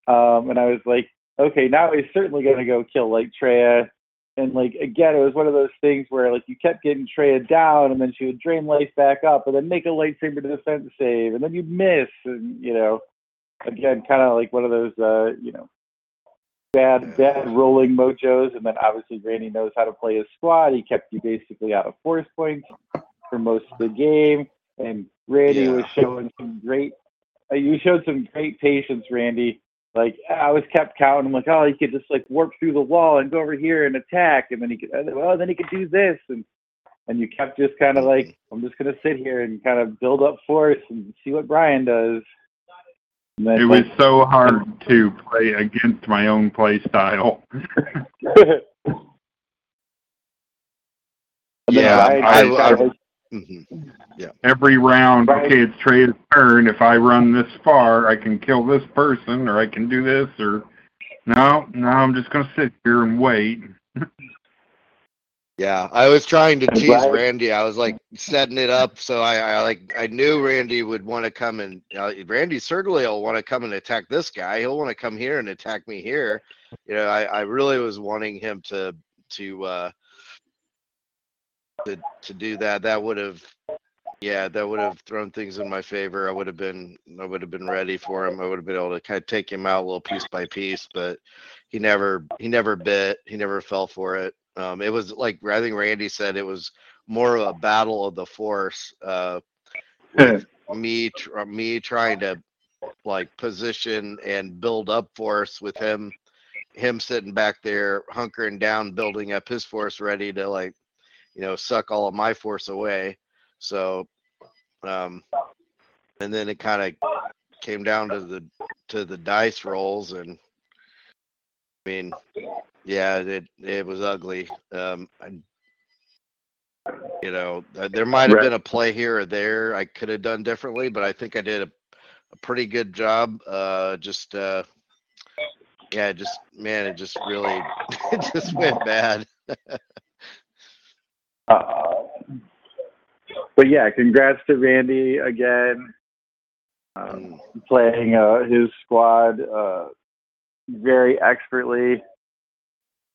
um, and I was like, okay, now he's certainly going to go kill like Traya. And like again, it was one of those things where like you kept getting Traya down, and then she would drain life back up, and then make a lightsaber defense save, and then you'd miss, and you know, again, kind of like one of those, uh, you know, bad bad rolling mojos. And then obviously Randy knows how to play his squad. He kept you basically out of force points for most of the game, and Randy Yeah. was showing some great. Uh, you showed some great patience, Randy. Like I was kept counting. I'm like, oh, he could just like warp through the wall and go over here and attack, and then he could, oh, then he could do this, and and you kept just kind of mm-hmm. like, I'm just gonna sit here and kind of build up force and see what Brian does. And then It was so hard to play against my own play style. Yeah, Ryan I- I- got his- Mhm. Every round, Right. okay, it's Trey's turn. If I run this far, I can kill this person, or I can do this, or no, no, I'm just gonna sit here and wait. Yeah, I was trying to tease Ryan- Randy. I was like setting it up so I, I like I knew Randy would want to come and uh, Randy certainly will want to come and attack this guy. He'll want to come here and attack me here. You know, I, I really was wanting him to to uh to to do that. That would have yeah, that would have thrown things in my favor. I would have been I would have been ready for him. I would have been able to kind of take him out a little piece by piece, but he never he never bit. He never fell for it. Um, it was like I think Randy said it was more of a battle of the force. Uh, me tr- me trying to like position and build up force with him him sitting back there hunkering down building up his force ready to like you know suck all of my force away. So um and then it kind of came down to the to the dice rolls and i mean yeah it it was ugly. Um I, you know there might have been a play here or there i could have done differently but i think i did a, a pretty good job uh just uh yeah just man it just really it just went bad Uh, but yeah, congrats to Randy again. Um, playing uh, his squad uh, very expertly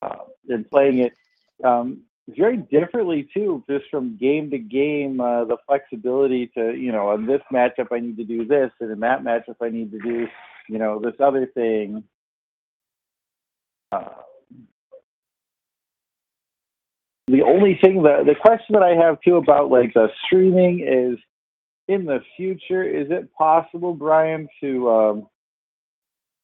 uh, and playing it um, very differently too, just from game to game. Uh, the flexibility to you know, in this matchup I need to do this, and in that matchup I need to do you know this other thing. Uh, the only thing that the question that I have too about like the streaming is in the future, is it possible, Brian, to um,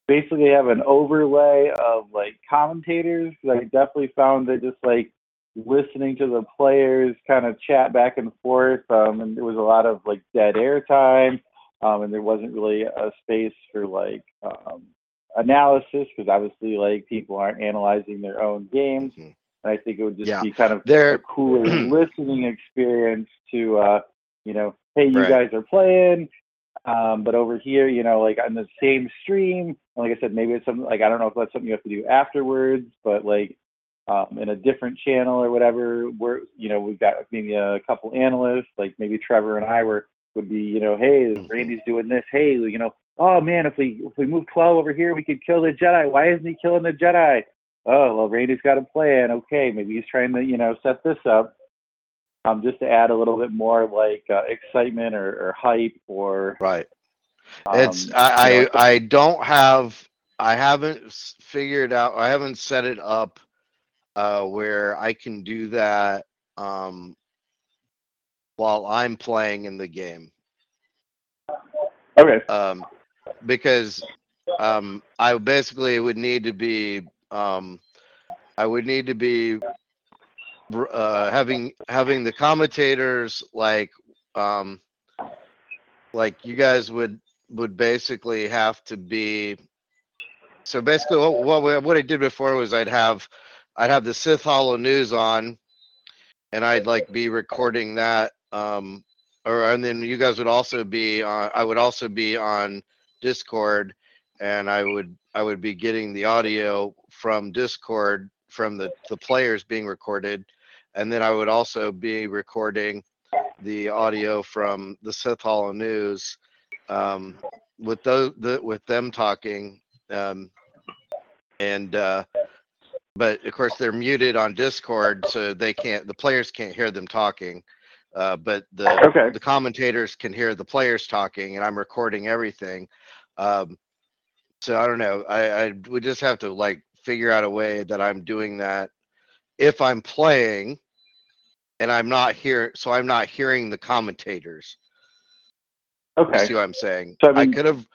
basically have an overlay of like commentators? 'Cause I definitely found that just like listening to the players kind of chat back and forth, um, and there was a lot of like dead air time, um, and there wasn't really a space for like um, analysis because obviously like people aren't analyzing their own games. Mhm. And I think it would just Yeah. be kind of a cooler listening experience to uh you know hey you Right. guys are playing um but over here you know like on the same stream like i said maybe it's something like i don't know if that's something you have to do afterwards but like um in a different channel or whatever we're you know we've got maybe a couple analysts like maybe trevor and i were would be you know hey Mhm. randy's doing this hey you know oh man if we if we move 12 over here we could kill the jedi why isn't he killing the jedi oh well randy's got a plan. Okay maybe he's trying to you know set this up um just to add a little bit more like uh, excitement or, or hype or right. um, it's you I, know, I I don't have I haven't figured out I haven't set it up uh where I can do that um while I'm playing in the game. Okay. Um because um I basically would need to be um I would need to be uh having having the commentators like um like you guys would would basically have to be so basically what what, what I did before was I'd have I'd have the Sith Holonews on and I'd like be recording that um or and then you guys would also be on I would also be on Discord and I would I would be getting the audio from Discord from the the players being recorded and then I would also be recording the audio from the Sith Holonews um, with those the, with them talking um, and uh, but of course they're muted on Discord so they can't the players can't hear them talking uh, but the okay the commentators can hear the players talking and I'm recording everything. Um, so I don't know. I, I would just have to like figure out a way that I'm doing that if I'm playing and I'm not here. So I'm not hearing the commentators. You okay See what I'm saying? So, I I could have,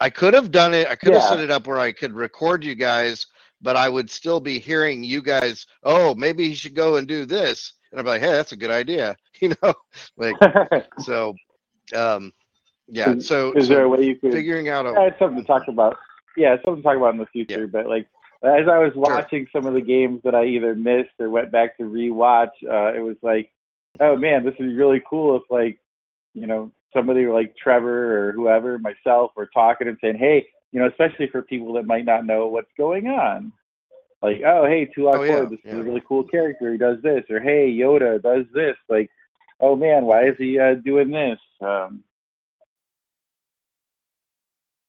I could have done it. I could have Yeah. set it up where I could record you guys, but I would still be hearing you guys. Oh, maybe he should go and do this, and I'm like, hey, that's a good idea. You know, like so. Um, yeah. Is- So, Is so there a way you could? figuring out Yeah, a it's something to talk about. Yeah, it's something to talk about in the future. But like, as I was watching some of the games that I either missed or went back to rewatch, uh, it was like, oh man, this is really cool. If like, you know, somebody like Trevor or whoever, myself, were talking and saying, hey, you know, especially for people that might not know what's going on. Like, oh, hey, Tulak Oh, yeah, Hord, this is a really cool character. He does this, or hey, Yoda does this. Like, oh man, why is he uh, doing this? Um,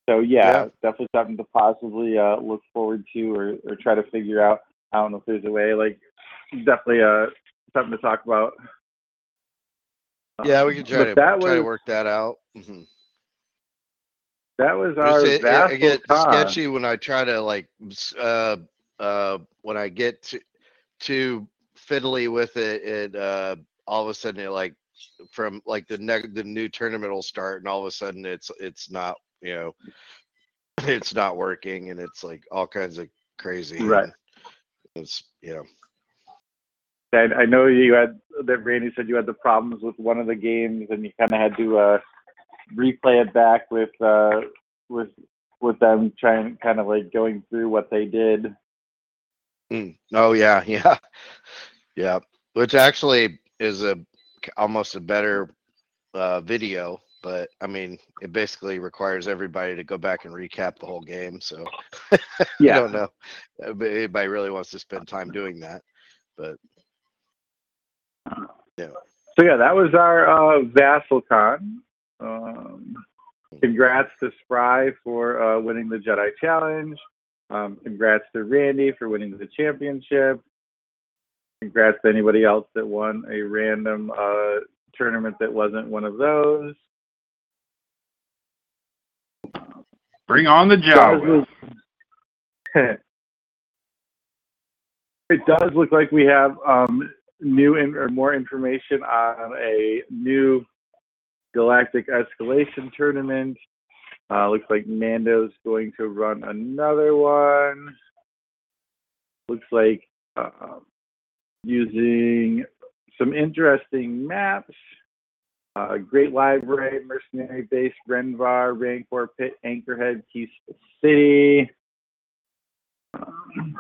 so yeah, Yeah. definitely something to possibly uh, look forward to or, or try to figure out. I don't know if there's a way. Like, definitely uh, something to talk about. yeah, we can try to that try to work that out. Mhm. That was our it, it, Vassal I get Con. sketchy when I try to like uh uh when I get to too fiddly with it and uh all of a sudden it like from like the neg the new tournament will start and all of a sudden it's it's not you know it's not working and it's like all kinds of crazy Right. it's you know And I know you had that Randy said you had the problems with one of the games, and you kind of had to uh, replay it back with uh, with with them trying, kind of like going through what they did. Mm. Oh yeah, yeah, yeah. Which actually is a almost a better uh, video, but I mean, it basically requires everybody to go back and recap the whole game. So I don't know if anybody really wants to spend time doing that, but yeah. So yeah, that was our uh, VassalCon. Um, congrats to Spry for uh, winning the Jedi Challenge. Um, congrats to Randy for winning the championship. Congrats to anybody else that won a random uh, tournament that wasn't one of those. Bring on the look- it does look like we have um, new in, or more information on a new galactic escalation tournament. Uh, looks like Mando's going to run another one. Looks like uh, using some interesting maps. Uh, Great Library, Mercenary Base, Renvar, Rancor Pit, Anchorhead, Peaceful City. Um,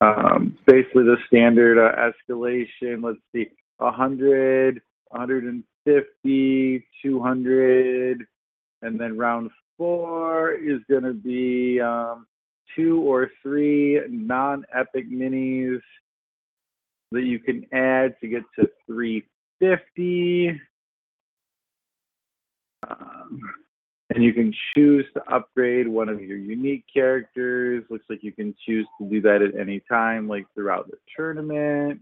um, basically the standard uh, escalation. Let's see, 100, 150, 200, and then round four is going to be um, two or three non-epic minis that you can add to get to 350. Um, and you can choose to upgrade one of your unique characters. Looks like you can choose to do that at any time, like throughout the tournament.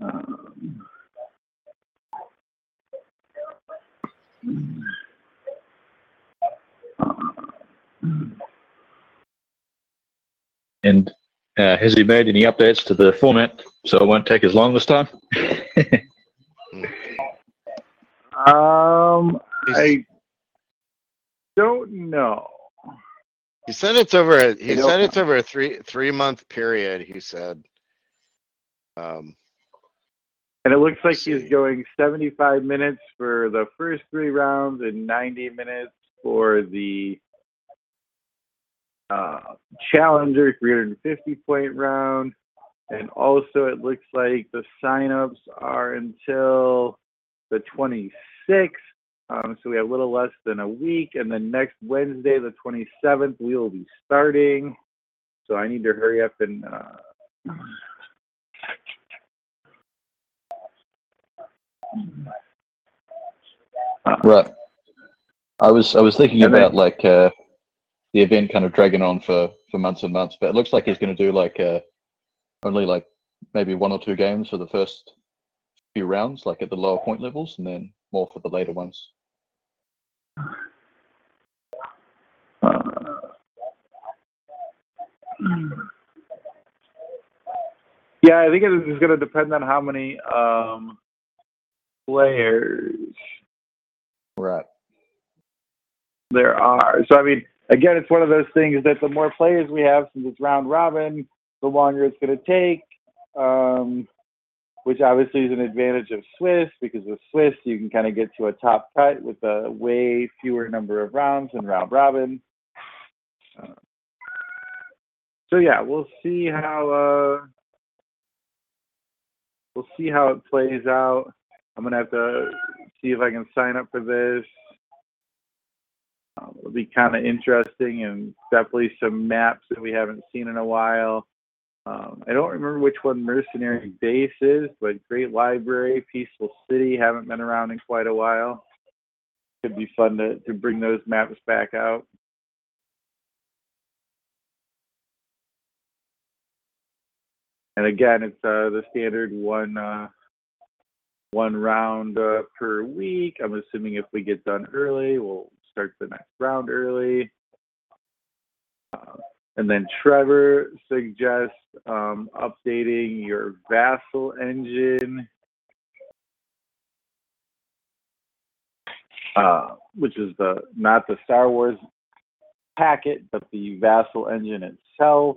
Um, And uh, has he made any updates to the format so it won't take as long this time? um, I don't know. he said it's over. A, he said don't- it's over a three three month period. He said. Um, And it looks like he's going 75 minutes for the first three rounds and 90 minutes for the uh, Challenger 350 point round. And also, it looks like the signups are until the 26th. Um, so we have a little less than a week. And then next Wednesday, the 27th, we will be starting. So I need to hurry up and. Uh, Right. I was I was thinking And then- about like uh, the event kind of dragging on for, for months and months, but it looks like he's going to do like uh, only like maybe one or two games for the first few rounds, like at the lower point levels, and then more for the later ones. Uh, yeah, I think it is going to depend on how many um, players Right. There are. So, I mean, again, it's one of those things that the more players we have, since it's round robin, the longer it's going to take. Um, which obviously is an advantage of Swiss because with Swiss you can kind of get to a top cut with a way fewer number of rounds than round robin. Uh, so yeah, we'll see how uh, we'll see how it plays out. I'm gonna have to see if I can sign up for this. Um, it'll be kind of interesting and definitely some maps that we haven't seen in a while. Um, I don't remember which one Mercenary Base is, but Great Library, Peaceful City haven't been around in quite a while. Could be fun to, to bring those maps back out. And again, it's uh, the standard one uh, one round uh, per week. I'm assuming if we get done early, we'll start the next round early. Uh, and then Trevor suggests um, updating your Vassal engine, uh, which is the not the Star Wars packet, but the Vassal engine itself.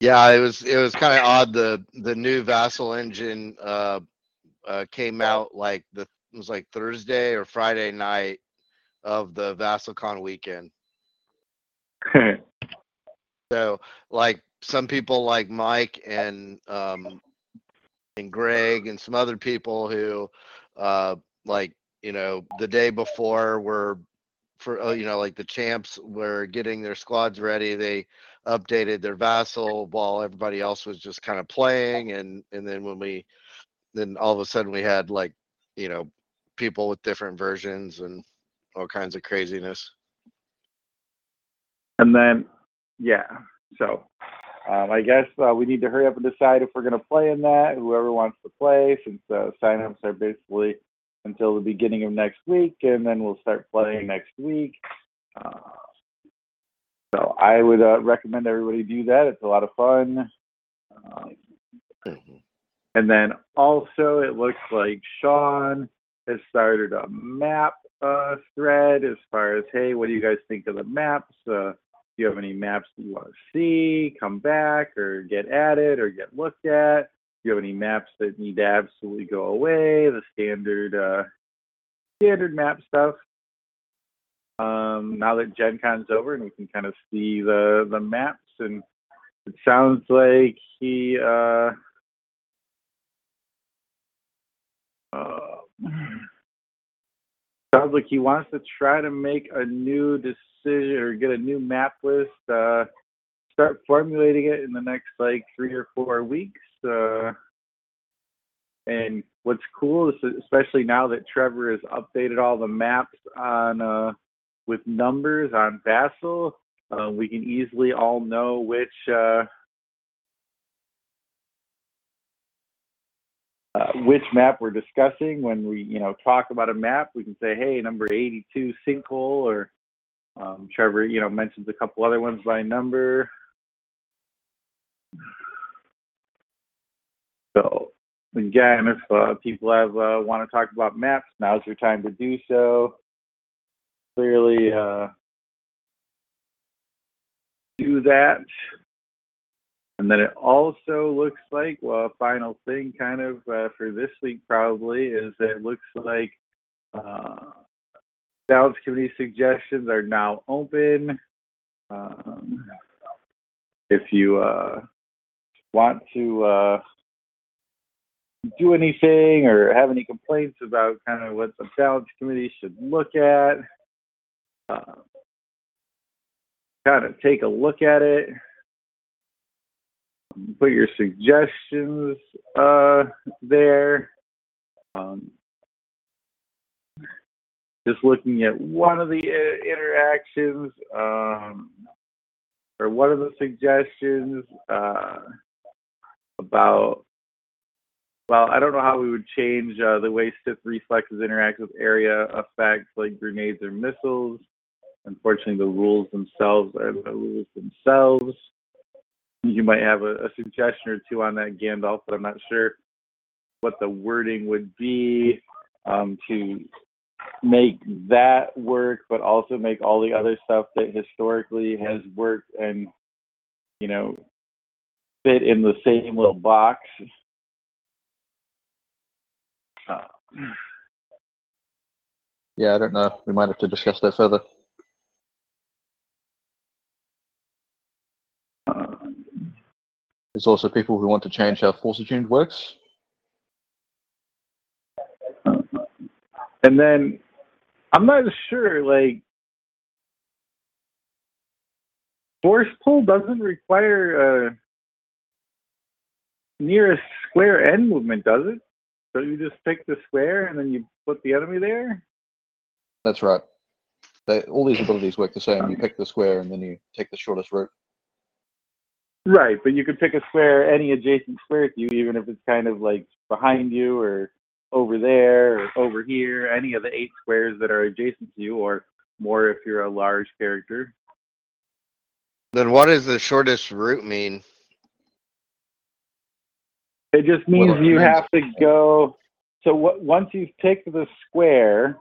Yeah, it was it was kind of odd. The the new Vassal engine uh, uh, came out like the it was like Thursday or Friday night, of the VassalCon weekend. so, like some people, like Mike and um, and Greg and some other people who, uh, like you know, the day before were for uh, you know like the champs were getting their squads ready. They updated their vassal while everybody else was just kind of playing, and and then when we then all of a sudden we had like you know people with different versions and all kinds of craziness. And then, yeah. So um, I guess uh, we need to hurry up and decide if we're going to play in that. Whoever wants to play, since uh, signups are basically until the beginning of next week, and then we'll start playing next week. Uh, so I would uh, recommend everybody do that. It's a lot of fun. Um, mm-hmm. And then also, it looks like Sean has started a map uh, thread as far as, hey, what do you guys think of the maps? Uh, do you have any maps that you want to see, come back, or get added, or get looked at? Do you have any maps that need to absolutely go away? The standard uh, standard map stuff. Um, now that Gen Con's over and we can kind of see the the maps, and it sounds like he. Uh, uh, sounds like he wants to try to make a new decision or get a new map list. Uh, start formulating it in the next like three or four weeks. Uh, and what's cool is especially now that Trevor has updated all the maps on uh, with numbers on Vassal, uh, we can easily all know which uh, uh, which map we're discussing. When we, you know, talk about a map, we can say, "Hey, number 82 sinkhole," or um, Trevor, you know, mentions a couple other ones by number. So again, if uh, people have uh, want to talk about maps, now's your time to do so. Clearly, uh, do that. And then it also looks like, well, a final thing kind of uh, for this week probably is that it looks like uh, balance committee suggestions are now open. Um, if you uh, want to uh, do anything or have any complaints about kind of what the balance committee should look at, uh, kind of take a look at it put your suggestions uh, there. Um, just looking at one of the uh, interactions um, or one of the suggestions uh, about well, I don't know how we would change uh, the way Sith reflexes interact with area effects like grenades or missiles. Unfortunately, the rules themselves are the rules themselves you might have a, a, suggestion or two on that Gandalf, but I'm not sure what the wording would be um, to make that work, but also make all the other stuff that historically has worked and you know fit in the same little box. Uh, Yeah, I don't know. We might have to discuss that further. uh, There's also people who want to change how Force Attuned works. and then I'm not sure, like force pull doesn't require a nearest square end movement, does it? So you just pick the square and then you put the enemy there? That's right. They, all these abilities work the same. You pick the square and then you take the shortest route. Right, but you could pick a square, any adjacent square to you, even if it's kind of like behind you or over there or over here, any of the eight squares that are adjacent to you, or more if you're a large character. Then what does the shortest route mean? It just means Well, it you means- have to go. So what, once you've picked the square,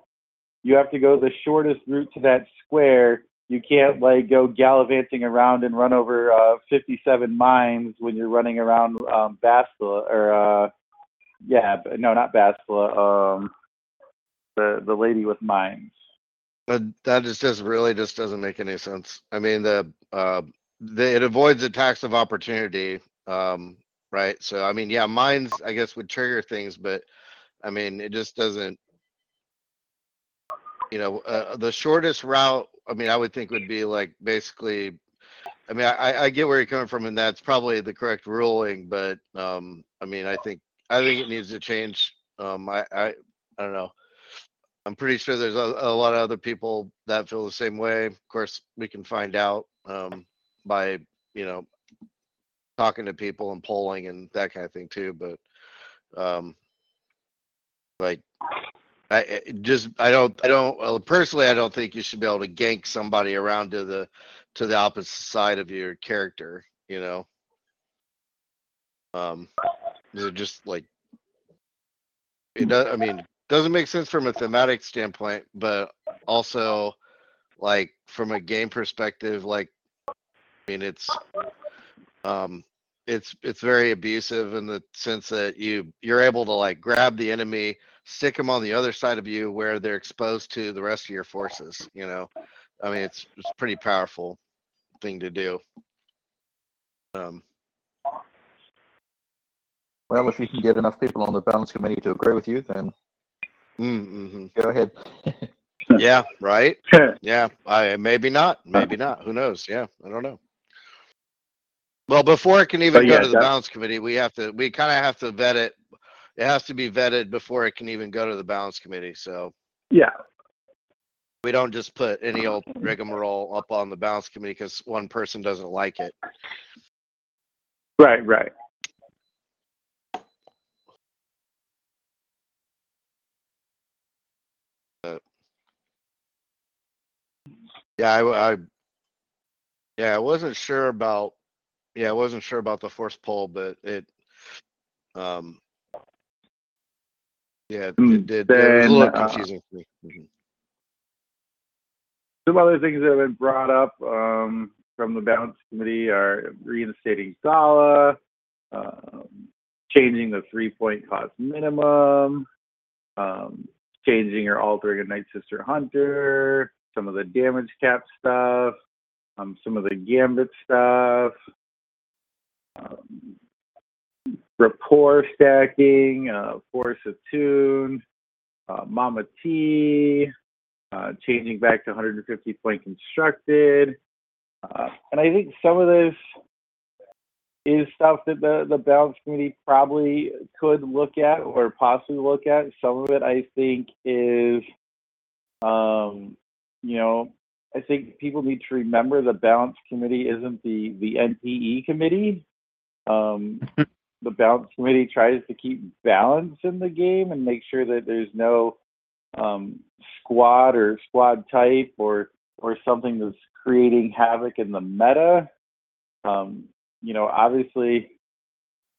you have to go the shortest route to that square. You can't like go gallivanting around and run over uh, 57 mines when you're running around um, Bastila or uh, yeah, no, not Bastila. Um, the the lady with mines. But that just just really just doesn't make any sense. I mean, the uh, the it avoids attacks of opportunity, um, right? So I mean, yeah, mines I guess would trigger things, but I mean, it just doesn't. You know, uh, the shortest route. I mean, I would think would be like basically. I mean, I, I get where you're coming from, and that's probably the correct ruling. But um, I mean, I think I think it needs to change. Um, I, I I don't know. I'm pretty sure there's a, a lot of other people that feel the same way. Of course, we can find out um, by you know talking to people and polling and that kind of thing too. But um, like, I just I don't I don't well, personally I don't think you should be able to gank somebody around to the to the opposite side of your character. You know, um, they're just like it does. I mean, doesn't make sense from a thematic standpoint, but also like from a game perspective, like I mean it's um it's it's very abusive in the sense that you you're able to like grab the enemy, stick them on the other side of you where they're exposed to the rest of your forces, you know. I mean it's it's a pretty powerful thing to do. Um Well, if you can get enough people on the balance committee to agree with you, then mm-hmm. go ahead. Yeah, right. Yeah, I maybe not, maybe not. Who knows? Yeah, I don't know. Well, before it can even But go yeah, to the that- balance committee, we have to we kind of have to vet it. It has to be vetted before it can even go to the balance committee. So yeah, we don't just put any old rigmarole up on the balance committee because one person doesn't like it. right, right. Yeah, I, I yeah, I wasn't sure about yeah, I wasn't sure about the force poll, but it um yeah, it, Mm, it. It a little uh, confusing for me. Mhm. Some other things that have been brought up um, from the balance committee are reinstating Sala, um, changing the three-point cost minimum, um, changing or altering a Night Sister Hunter, some of the damage cap stuff, um, some of the Gambit stuff, um, rapport stacking, uh, Force Attuned, uh, Mama T, uh, changing back to 150 point constructed. Uh, and I think some of this is stuff that the, the balance committee probably could look at or possibly look at. Some of it I think is, um, you know, I think people need to remember the balance committee isn't the, the NPE committee. Um, the balance committee tries to keep balance in the game and make sure that there's no um, squad or squad type or or something that's creating havoc in the meta. Um, you know, obviously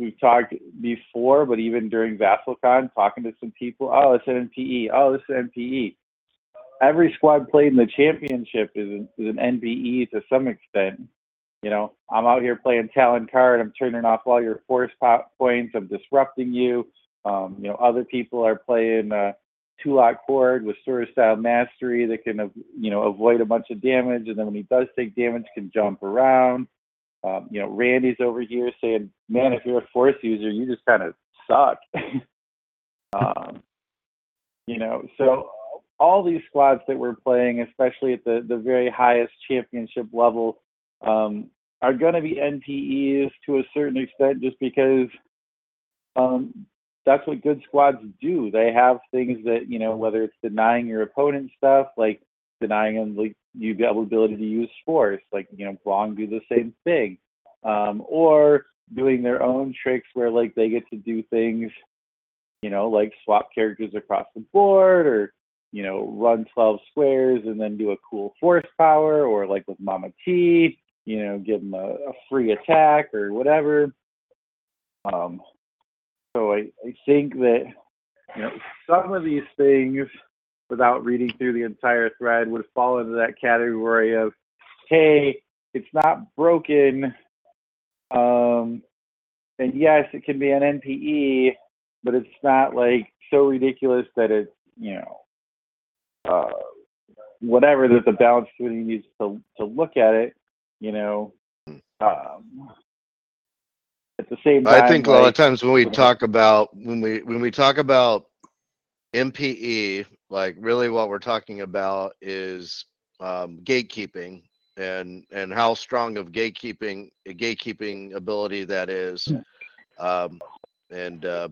we've talked before, but even during VassalCon, talking to some people, oh, it's an NPE, oh, it's an NPE. every squad played in the championship is an, is an NPE to some extent. You know, I'm out here playing Talon Karrde. I'm turning off all your force points. I'm disrupting you. Um, you know, other people are playing uh, Tulak Hord with sword style mastery that can, you know, avoid a bunch of damage, and then when he does take damage, can jump around. Um, you know, Randy's over here saying, "Man, if you're a force user, you just kind of suck." um, you know, so all these squads that we're playing, especially at the the very highest championship level, um, are going to be NPEs to a certain extent, just because um, that's what good squads do. They have things that you know, whether it's denying your opponent stuff, like denying them like you the ability to use force, like you know, Blanc do the same thing, um, or doing their own tricks where like they get to do things, you know, like swap characters across the board, or you know, run 12 squares and then do a cool force power, or like with Mama T, you know, give them a, a free attack or whatever. Um, so I, I think that you know some of these things, without reading through the entire thread, would fall into that category of, hey, it's not broken. Um, and yes, it can be an NPE, but it's not like so ridiculous that it's you know uh, whatever that the balance committee needs to to look at it. You know, um, at the same time, I think a lot of times when we talk about when we when we talk about MPE, like really what we're talking about is um, gatekeeping and and how strong of gatekeeping gatekeeping ability that is. Um, and uh,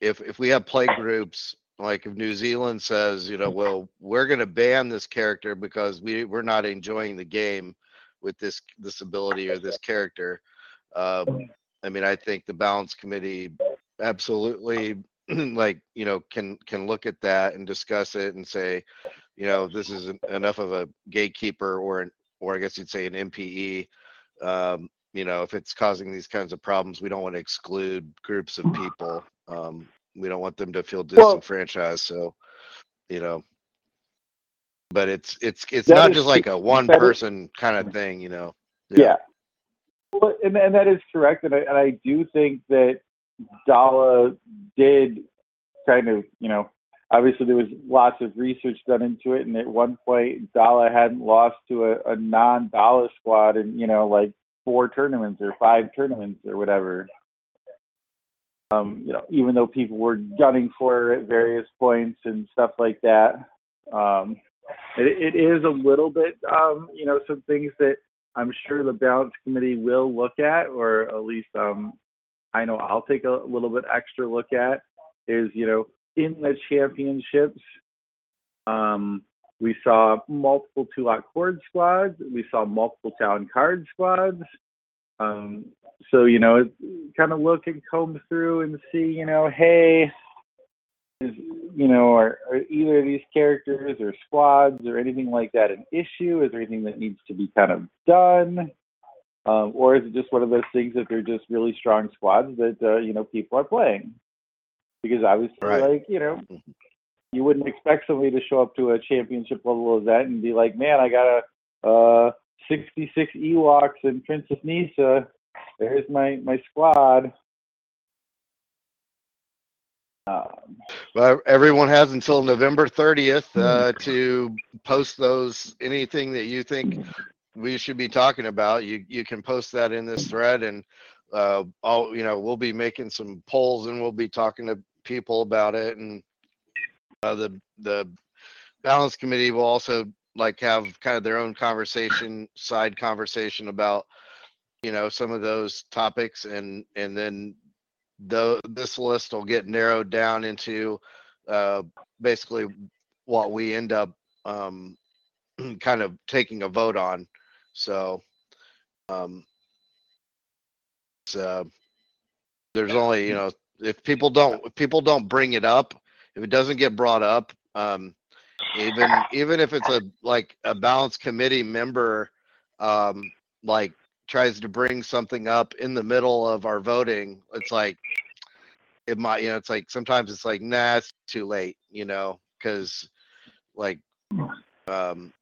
if if we have play groups like if New Zealand says, you know, well, we're going to ban this character because we we're not enjoying the game with this this ability or this character. Um, I mean, I think the balance committee absolutely like you know can can look at that and discuss it and say, you know, this is en- enough of a gatekeeper or an or I guess you'd say an MPE. Um, you know, if it's causing these kinds of problems, we don't want to exclude groups of people. Um, we don't want them to feel disenfranchised. So, you know, but it's it's it's That not is just like a one That is- person kind of thing. You know. Yeah. Well, and, and that is correct. And I, and I do think that Dala did kind of, you know, obviously there was lots of research done into it. And at one point, Dala hadn't lost to a, a non Dala squad in, you know, like four tournaments or five tournaments or whatever. Um, you know, even though people were gunning for her at various points and stuff like that. Um, it, it is a little bit, um, you know, some things that I'm sure the balance committee will look at, or at least um, I know I'll take a little bit extra look at, is you know in the championships, um, we saw multiple Tulak Hord squads, we saw multiple town card squads. Um, so you know, kind of look and comb through and see, you know, hey, you know, are, are either of these characters or squads or anything like that an issue? Is there anything that needs to be kind of done? Um, or is it just one of those things that they're just really strong squads that uh, you know people are playing? Because obviously, Right. like you know, you wouldn't expect somebody to show up to a championship level event and be like, "Man, I got a uh, 66 Ewoks and Princess Kneesaa. There's my my squad." Um, Well, everyone has until November 30th uh, to post those anything that you think we should be talking about. You you can post that in this thread, and uh, all you know we'll be making some polls, and we'll be talking to people about it. And uh, the the balance committee will also like have kind of their own conversation, side conversation about you know some of those topics, and and then the this list will get narrowed down into uh, basically what we end up um, kind of taking a vote on. So, um, uh, there's only you know if people don't if people don't bring it up, if it doesn't get brought up, um, even even if it's a like a balance committee member, um, like tries to bring something up in the middle of our voting, it's like it might you know it's like sometimes it's like nah it's too late you know because like um,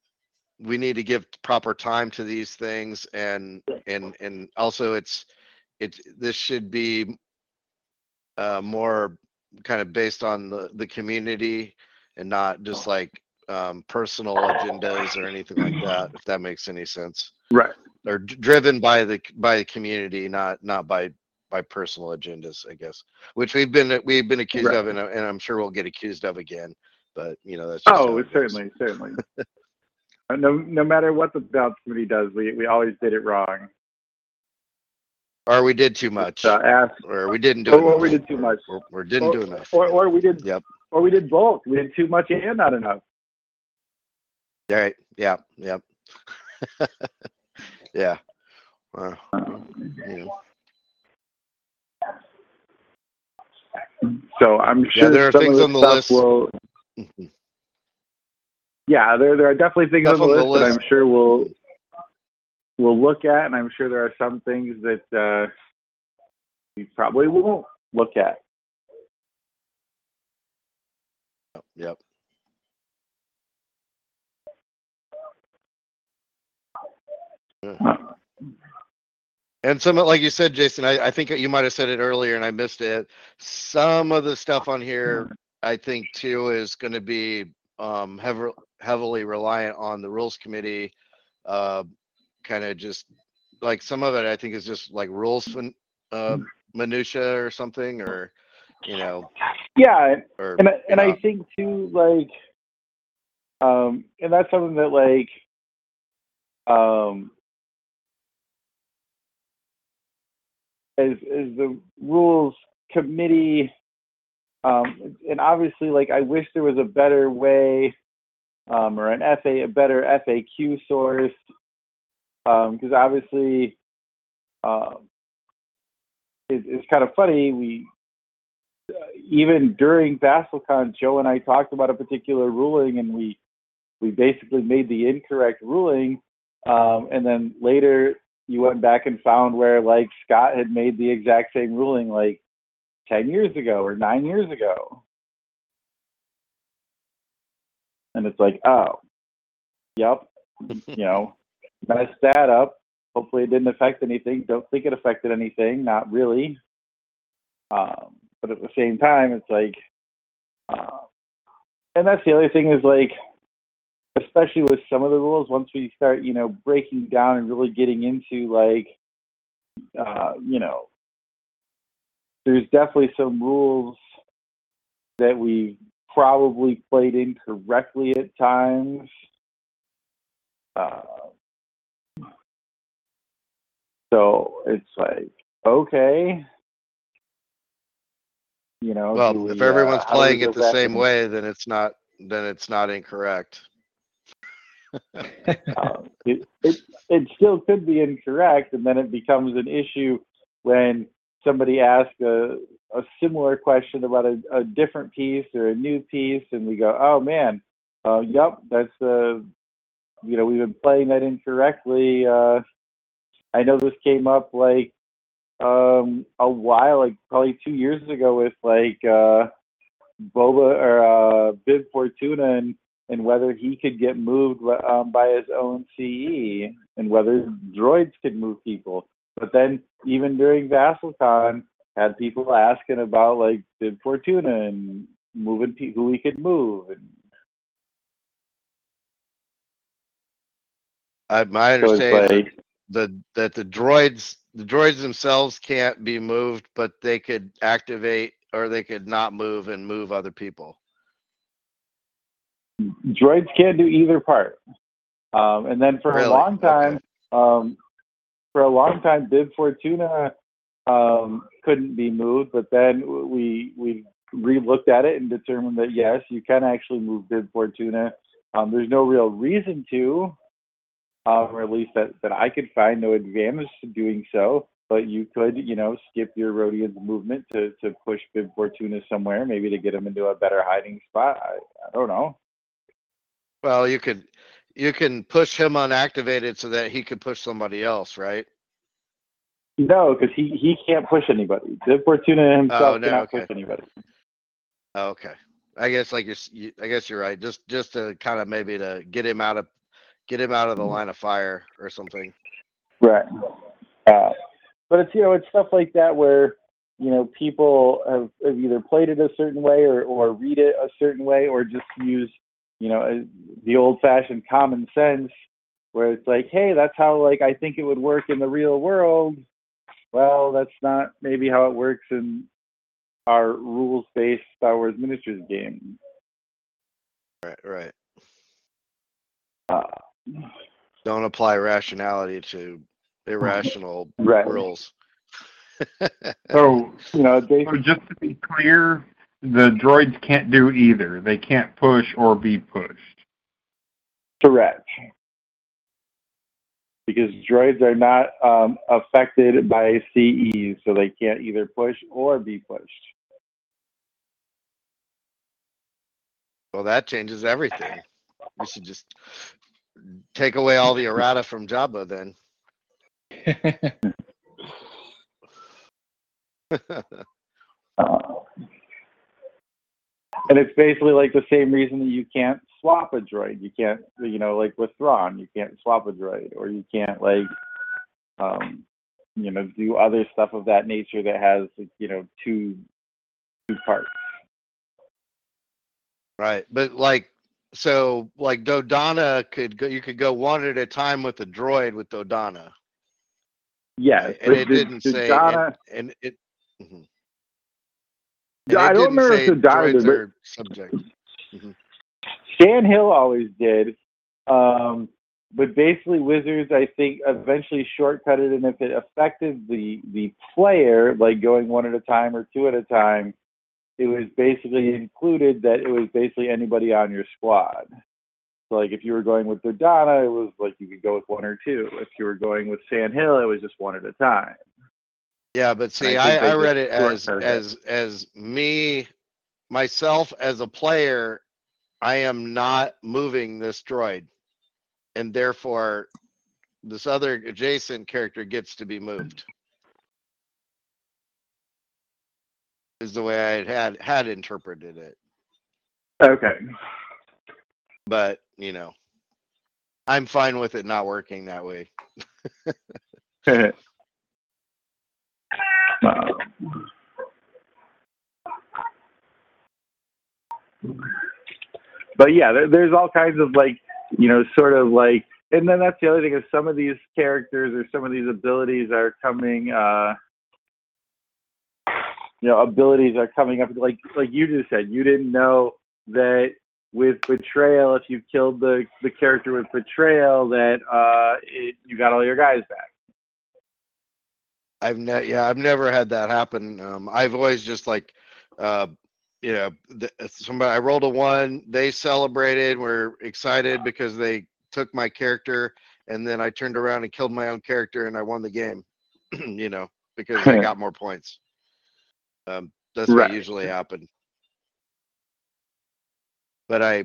we need to give proper time to these things and and and also it's it's this should be uh, more kind of based on the the community and not just like um, personal agendas or anything like that if that makes any sense Right. Or d- driven by the by the community not not by by personal agendas i guess which we've been we've been accused Right. of and, and i'm sure we'll get accused of again but you know that's Oh, certainly, certainly. Uh, no, no matter what the balance committee does, we, we always did it wrong. or we did too much Uh, ask, or we didn't do or, or we did too much, or, or didn't or, do enough or, or we did, Yep. or we did both. We did too much and not enough. All right. yeah yep yeah you know. So I'm Yeah, sure there are things on the list. Will, yeah, there there are definitely things on the on the list that I'm sure we'll we'll look at, and I'm sure there are some things that uh, we probably won't look at. yep Yeah. And some, like you said, Jason, I, I think you might have said it earlier and I missed it. Some of the stuff on here, I think too, is going to be um, heavily, heavily reliant on the rules committee. Uh, kind of just like some of it, I think is just like rules uh, minutia or something, or you know, Yeah, or and I- and know, I think too, like, um, and that's something that like, um, as as the rules committee, um, and obviously, like, I wish there was a better way, um, or an FA, a better FAQ source, because obviously, um, it, it's kind of funny we even during VassalCon, Joe and I talked about a particular ruling, and we we basically made the incorrect ruling. Um, and then later, you went back and found where like Scott had made the exact same ruling like ten years ago or nine years ago. And it's like, oh, yep, you know, messed that up. Hopefully, it didn't affect anything. Don't think it affected anything. Not really. Um, but at the same time, it's like, uh, and that's the other thing is like, especially with some of the rules, once we start, you know, breaking down and really getting into like, uh, you know, there's definitely some rules that we probably played incorrectly at times. Uh, so it's like, okay, you know. well, we, if everyone's uh, do we playing it the same way, then it's not then it's not incorrect. Uh, it, it it still could be incorrect, and then it becomes an issue when somebody asks a, a similar question about a, a different piece or a new piece, and we go, "Oh man, uh, yep, that's uh, you know we've been playing that incorrectly." Uh, I know this came up like um, a while, like probably two years ago, with like uh, Boba or uh, Bib Fortuna and and whether he could get moved um, by his own CE and whether droids could move people. But then even during VassalCon, had people asking about like Bib Fortuna and moving pe- who he could move. And I, my so understanding like, the that the droids the droids themselves can't be moved, but they could activate or they could not move and move other people. Droids can't do either part. Um, and then for Really? a long time, um, for a long time, Bib Fortuna um, couldn't be moved, but then we we re-looked at it and determined that yes, you can actually move Bib Fortuna. Um, there's no real reason to, um, or at least that, that I could find no advantage to doing so. But you could, you know, skip your Rodian's movement to, to push Bib Fortuna somewhere, maybe to get him into a better hiding spot. I, I don't know. Well, you could you can push him unactivated so that he could push somebody else, right? No, because he, he can't push anybody. Bib Fortuna himself Oh, no, cannot okay. push anybody. Oh, okay. I guess like you're, I guess you're right. Just just to kind of maybe to get him out of get him out of the line of fire or something. Right. Uh, but it's you know it's stuff like that where you know people have, have either played it a certain way or or read it a certain way or just use you know uh, the old fashioned common sense where it's like hey that's how like I think it would work in the real world. Well, that's not maybe how it works in our rules based Star Wars miniatures game. Right, right. Uh, Don't apply rationality to irrational right. rules. So, You know, they, so just to be clear, the droids can't do either. They can't push or be pushed. Correct. Because droids are not um, affected by CEs, so they can't either push or be pushed. Well, that changes everything. We should just take away all the errata from Jabba then. Uh, and it's basically like the same reason that you can't swap a droid. You can't, you know, like with Thrawn, you can't swap a droid, or you can't like, um, you know, do other stuff of that nature that has, you know, two two parts. Right. But like so like Dodonna could go you could go one at a time with the droid with Dodonna. Yes, and it did- didn't did say Donna- and, and it mhm. Yeah, I don't remember if did, but- are subject. Stan Hill always did. Um, but basically, Wizards, I think, eventually shortcutted, and if it affected the the player, like going one at a time or two at a time, it was basically included that it was basically anybody on your squad. So, like, if you were going with Dodonna, it was like you could go with one or two. If you were going with Stan Hill, it was just one at a time. Yeah, but see, I I, I read it as as as me myself as a player, I am not moving this droid, and therefore, this other adjacent character gets to be moved. Is the way I had had interpreted it, Okay. but you know, I'm fine with it not working that way. Um, but yeah, there, there's all kinds of like, you know, sort of like, and then that's the other thing is some of these characters or some of these abilities are coming, uh, you know, abilities are coming up. Like, like you just said, you didn't know that with betrayal, if you killed the the character with betrayal, that uh, it, you got all your guys back. I've ne- yeah, I've never had that happen. Um, I've always just like, uh, you know, th- somebody I rolled a one, they celebrated, were excited because they took my character, and then I turned around and killed my own character, and I won the game. you know, because I got more points. Um, that's Right. what usually happened. But I,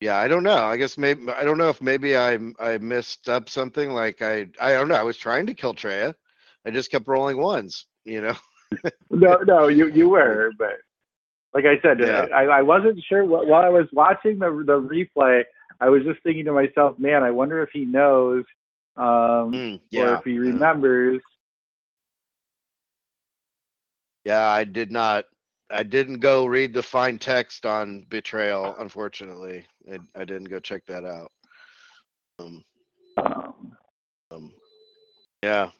yeah, I don't know. I guess maybe I don't know if maybe I I messed up something. Like I I don't know. I was trying to kill Traya. I just kept rolling ones, you know. No, no, you you were, but like I said, Yeah. I, I wasn't sure wh- while I was watching the the replay. I was just thinking to myself, man, I wonder if he knows, um, Mm, or if he remembers. Yeah, I did not. I didn't go read the fine text on betrayal. Unfortunately, I, I didn't go check that out. Um, Um, um, yeah,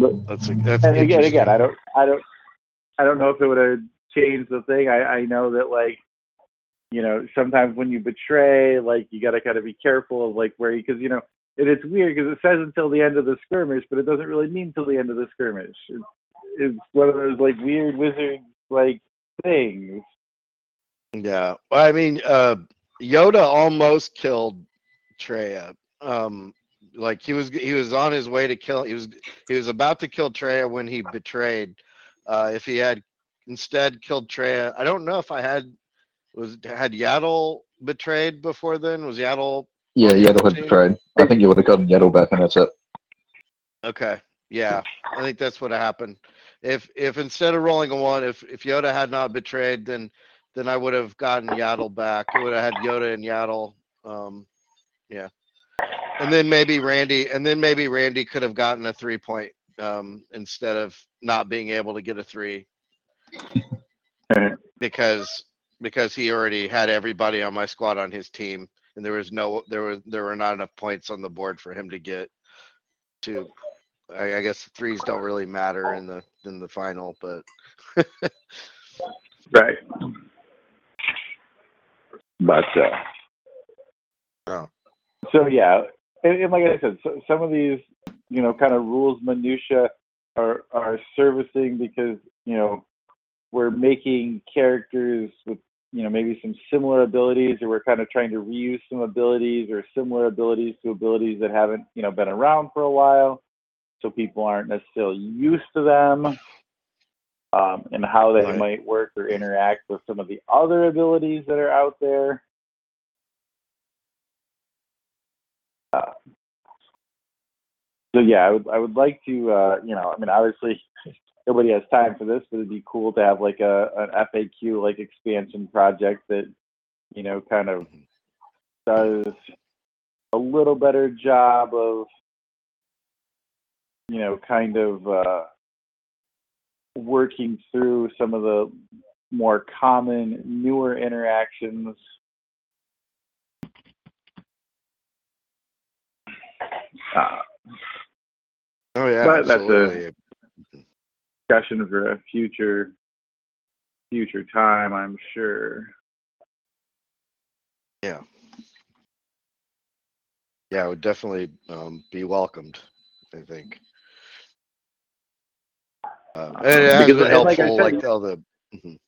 but that's a, that's and again, again, I don't, I don't, I don't know if it would have changed the thing. I, I know that like, you know, sometimes when you betray, like you got to kind of be careful of like where you, because you know, and it's weird because it says until the end of the skirmish, but it doesn't really mean till the end of the skirmish. It's, it's one of those like weird wizard like things. Yeah, well, I mean, uh, Yoda almost killed Traya. Um, like he was he was on his way to kill. He was he was about to kill Traya when he betrayed. Uh, if he had instead killed Traya, I don't know if I had was had Yaddle betrayed before then. Was Yaddle Yeah, Yaddle had betrayed. I think you would have gotten Yaddle back, and that's it. Okay. Yeah, I think that's what happened. If if instead of rolling a one, if if Yoda had not betrayed, then then I would have gotten Yaddle back. I would have had Yoda and Yaddle. Um, yeah, and then maybe Randy, and then maybe Randy could have gotten a three point um, instead of not being able to get a three because because he already had everybody on my squad on his team, and there was no there was there were not enough points on the board for him to get to. I, I guess threes don't really matter in the in the final, but Right. But uh, Oh. so yeah, and, and like I said, so, some of these you know kind of rules minutia are are servicing because you know we're making characters with you know maybe some similar abilities or we're kind of trying to reuse some abilities or similar abilities to abilities that haven't you know been around for a while so people aren't necessarily used to them um, and how they Right. might work or interact with some of the other abilities that are out there uh, so yeah I would, I would like to uh, you know I mean obviously nobody has time for this, but it'd be cool to have like a an FAQ like expansion project that you know kind of does a little better job of you know kind of uh, working through some of the more common newer interactions. Uh, oh yeah, But that's a- absolutely. discussion for a future future time, I'm sure. yeah, Yeah, it would definitely um, be welcomed. I think. Uh, and it Because, and like said- like, all the mhm.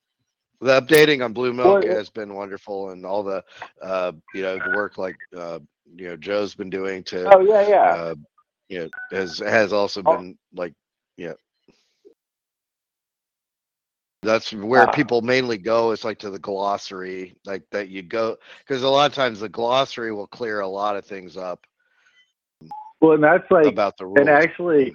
the updating on Blue Milk Well, has been wonderful, and all the uh, you know the work like uh, you know Joe's been doing to Oh yeah, yeah. uh, you know has has also Oh. been like yeah. That's where Ah. people mainly go. Is like to the glossary, like that you go because a lot of times the glossary will clear a lot of things up well, and that's like, about the rules. and actually,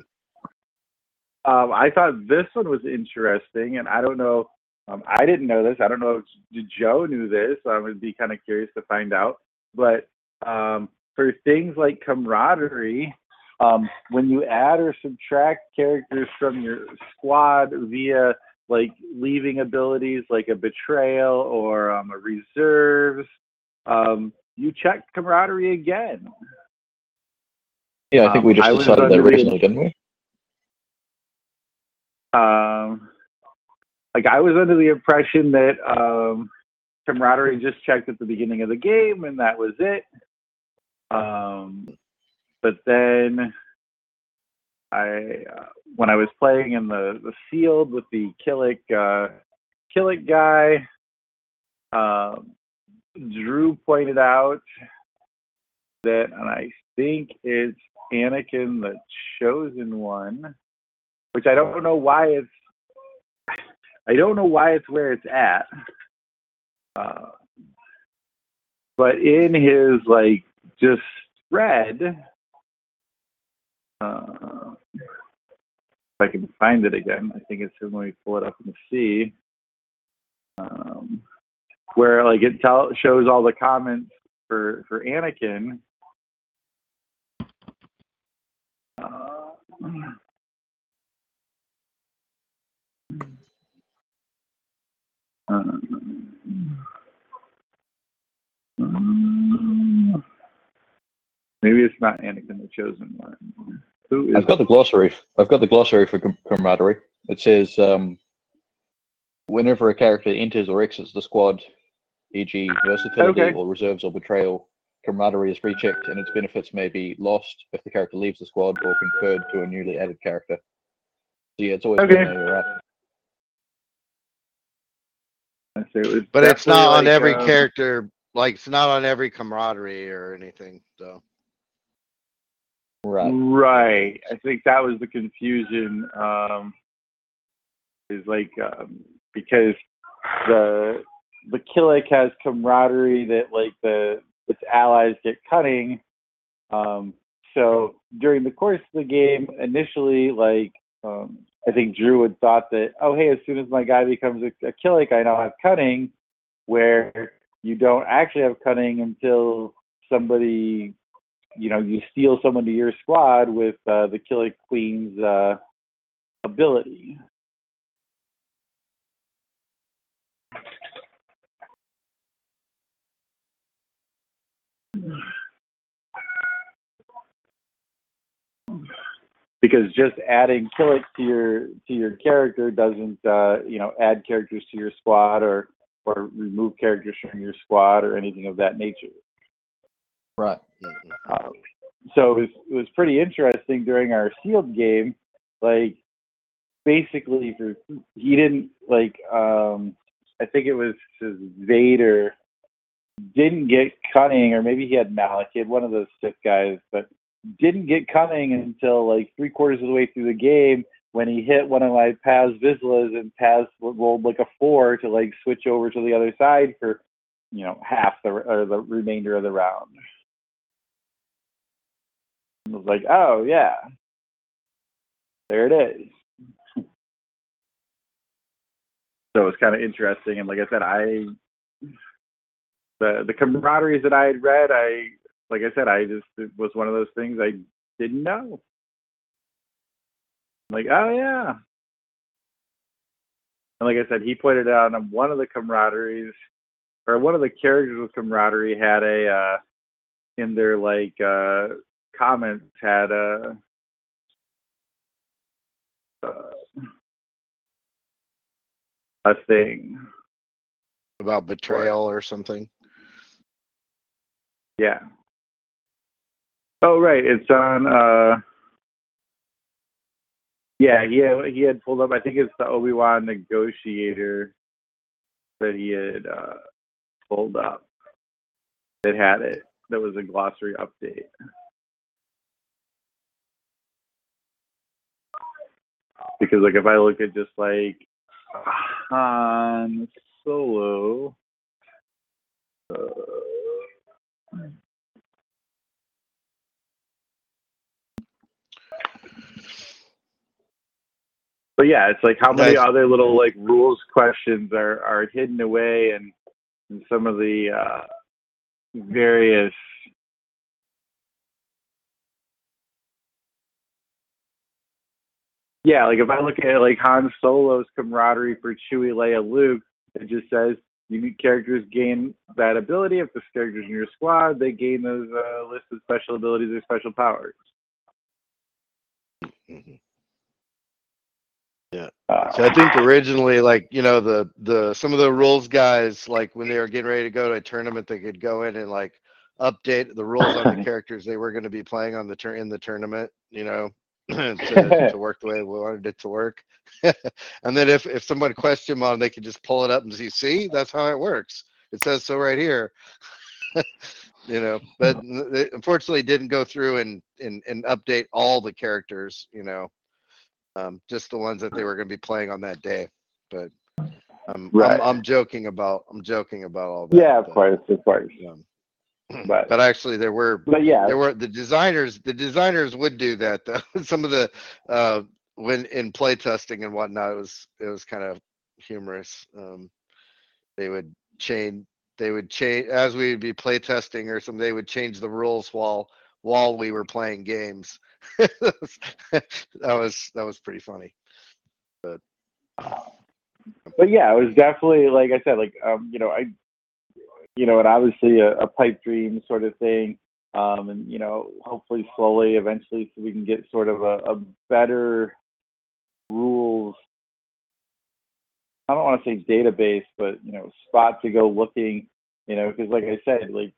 um, I thought this one was interesting, and I don't know. Um, I didn't know this. I don't know if Joe knew this. I would be kind of curious to find out. But um, for things like camaraderie, um, when you add or subtract characters from your squad via like leaving abilities like a betrayal or um, a reserves, um, you check camaraderie again. Yeah, I think we Um, just decided that originally, didn't we? um, like I was under the impression that um, camaraderie just checked at the beginning of the game and that was it. Um, but then I, uh, when I was playing in the the sealed with the Killik uh, Killik guy, um, Drew pointed out that, and I think it's Anakin the Chosen One which I don't know why it's I don't know why it's where it's at. Uh, but in his like just thread, uh, if I can find it again, I think it's when we pull it up and see. Um, where like it tell, shows all the comments for for Anakin. Uh, Um, um, maybe it's not Anakin the Chosen One. Who is I've got the glossary. I've got the glossary for camaraderie. It says um, whenever a character enters or exits the squad, e.g., versatility Okay. or reserves or betrayal, camaraderie is rechecked and its benefits may be lost if the character leaves the squad or conferred to a newly added character. So yeah, it's always Okay. been there. Right? It but it's not on like, every um, character. Like it's not on every camaraderie or anything. So Right. Right. I think that was the confusion. Um, is like um, because the the Killik has camaraderie that like the its allies get cutting. Um, so during the course of the game, initially, like um, I think Drew had thought that, oh hey, as soon as my guy becomes a, a Killik, I now have cunning. where you don't actually have cunning until somebody, you know, you steal someone to your squad with uh, the Killer Queen's uh, ability. because just adding Killik to your to your character doesn't uh, you know add characters to your squad or or remove characters from your squad or anything of that nature. Right. Um, so it was, it was pretty interesting during our sealed game. Like basically, for he didn't like. Um, I think it was Vader didn't get cunning, or maybe he had Malak. He had one of those Sith guys, but didn't get cunning until like three quarters of the way through the game when he hit one of my Paz Vizslas and Paz rolled like a four to like switch over to the other side for you know half the or the remainder of the round. I was like, oh yeah, there it is. so it's kind of interesting, and like I said, I the the camaraderies that I had read, I like I said, I just it was one of those things I didn't know. Like, oh yeah. And like I said, he pointed out on one of the camaraderies, or one of the characters with camaraderie had a uh, in their like uh, comments had a. Uh, a thing about betrayal or something. Yeah. Oh right, it's on. uh Yeah, he had, he had pulled up. I think it's the Obi Wan negotiator that he had uh pulled up. That had it. That was a glossary update. Because like if I look at just like Han Solo. Uh, but yeah, it's like how many nice. other little like rules questions are are hidden away and in, in some of the uh, various yeah, like if I look at like Han Solo's camaraderie for Chewie, Leia, Luke, it just says unique characters gain that ability. If the characters in your squad, they gain those uh, list of special abilities or special powers. Mm-hmm. Yeah. Uh, so I think originally, like you know, the the some of the rules guys, like when they were getting ready to go to a tournament, they could go in and like update the rules on the characters they were going to be playing on the turn in the tournament. You know, to, to work the way we wanted it to work. and then if if someone questioned on, they could just pull it up and see. See, that's how it works. It says so right here. you know, but they unfortunately didn't go through and and and update all the characters. You know um, just the ones that they were going to be playing on that day. But um, right. I'm, I'm, joking about I'm joking about all that. Yeah, of course, of course. Um, but but actually there were but yeah there were the designers the designers would do that though. Some of the uh, when in play testing and whatnot it was it was kind of humorous. Um, they would change they would change as we would be play testing or something. They would change the rules while while we were playing games. that was that was pretty funny. But but yeah, it was definitely like I said, like um, you know, I you know, and obviously a, a pipe dream sort of thing. Um, and you know, hopefully slowly, eventually, so we can get sort of a, a better rules. I don't want to say database, but you know, spot to go looking. You know, because like I said, like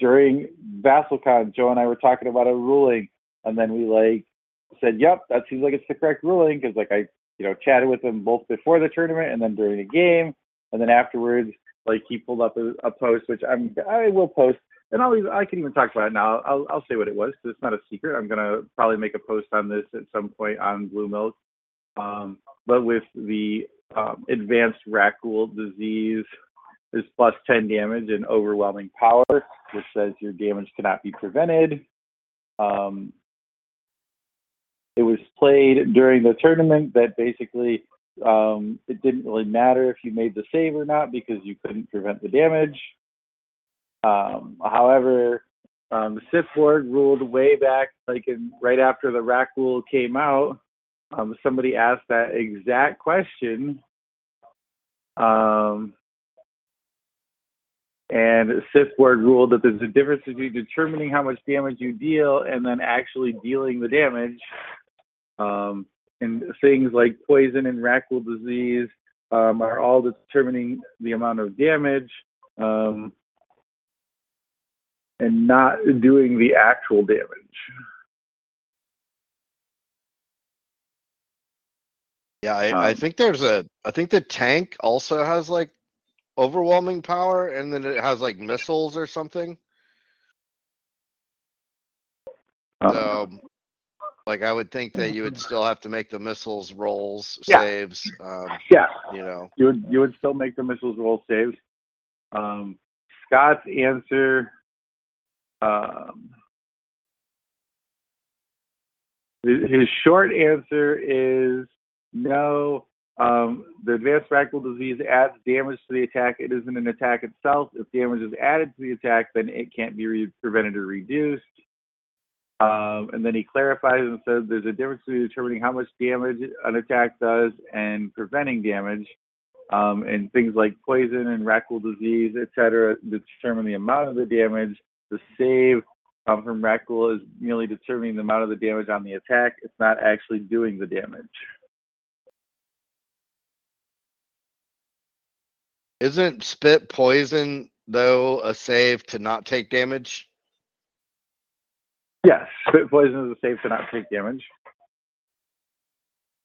during VassalCon, Joe and I were talking about a ruling and then we like said, "Yep, that seems like it's the correct ruling." Because like I, you know, chatted with them both before the tournament and then during the game, and then afterwards, like he pulled up a, a post, which I'm I will post, and I'll I can even talk about it now. I'll I'll say what it was because it's not a secret. I'm gonna probably make a post on this at some point on Blue Milk. Um, but with the um, advanced Rakghoul disease is plus 10 damage and overwhelming power, which says your damage cannot be prevented. Um, it was played during the tournament that basically um, it didn't really matter if you made the save or not because you couldn't prevent the damage. Um, however, um, board ruled way back, like in right after the Rakghoul came out. Um, somebody asked that exact question. Um, and board ruled that there's a difference between determining how much damage you deal and then actually dealing the damage. Um, and things like poison and Rakghoul disease um, are all determining the amount of damage um, and not doing the actual damage. Yeah, I, I Um, think there's a. I think the tank also has like overwhelming power, and then it has like missiles or something. Um, So, like, I would think that you would still have to make the missiles rolls, Yeah. saves. Um, yeah, you know, you would you would still make the missiles roll saves. Um, Scott's answer. Um, his his short answer is no. Um, the advanced Rakghoul disease adds damage to the attack. It isn't an attack itself. If damage is added to the attack, then it can't be re- prevented or reduced. Um, and then he clarifies and says there's a difference between determining how much damage an attack does and preventing damage. Um, and things like poison and Rakghoul disease, et cetera, determine the amount of the damage. The save um, from Rakghoul is merely determining the amount of the damage on the attack. It's not actually doing the damage. isn't spit poison though a save to not take damage? Yes, spit poison is a save to not take damage.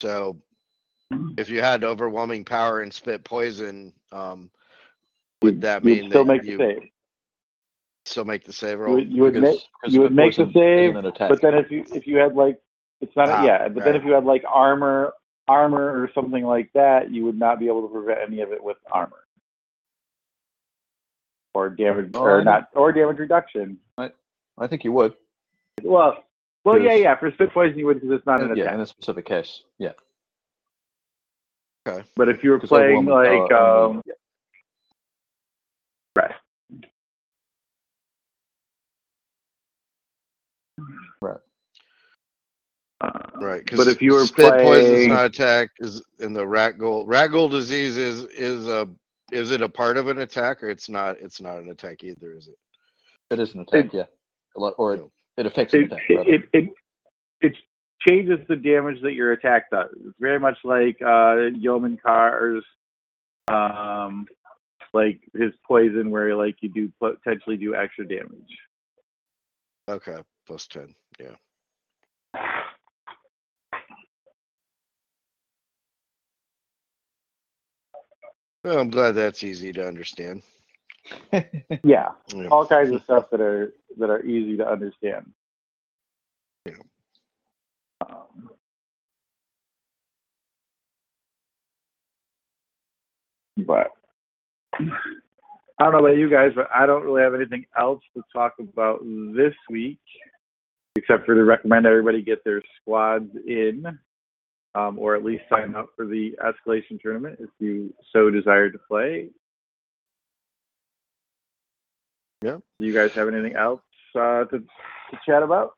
So, if you had overwhelming power and spit poison, um, would that you would mean still that make you the save. still make the save You roll? would, you would Because- make because you would make the poison save, isn't an attack. but then if you if you had like it's not Ah, yeah, but then if you had like armor armor or something like that, you would not be able to prevent any of it with armor or damage Oh, or not or damage reduction. I think you would. Well, well, yeah, yeah. For spit poison, you would because it's not an yeah, attack. in a specific case. Yeah. Okay. But if you were 'Cause playing overwhelming like power only- um, yeah. right, Right. uh, Right, because But if you were spit poison is playing- not attack is in the Rakghoul. Rat goal disease is is a is it a part of an attack or it's not? It's not an attack either, is it? It is an attack, It- yeah. A lot, or it, it affects an it, attack. rather. it, it, it changes the damage that your attack does. It's very much like uh, Yomin Carr's, um, like his poison, where like you do potentially do extra damage. Okay, plus ten. Yeah. Well, I'm glad that's easy to understand. Yeah, Yeah. all kinds of stuff that are that are easy to understand. Yeah. Um, but I don't know about you guys, but I don't really have anything else to talk about this week, except for to recommend everybody get their squads in, um, or at least sign up for the escalation tournament if you so desire to play. Yeah. Do you guys have anything else uh, to, to chat about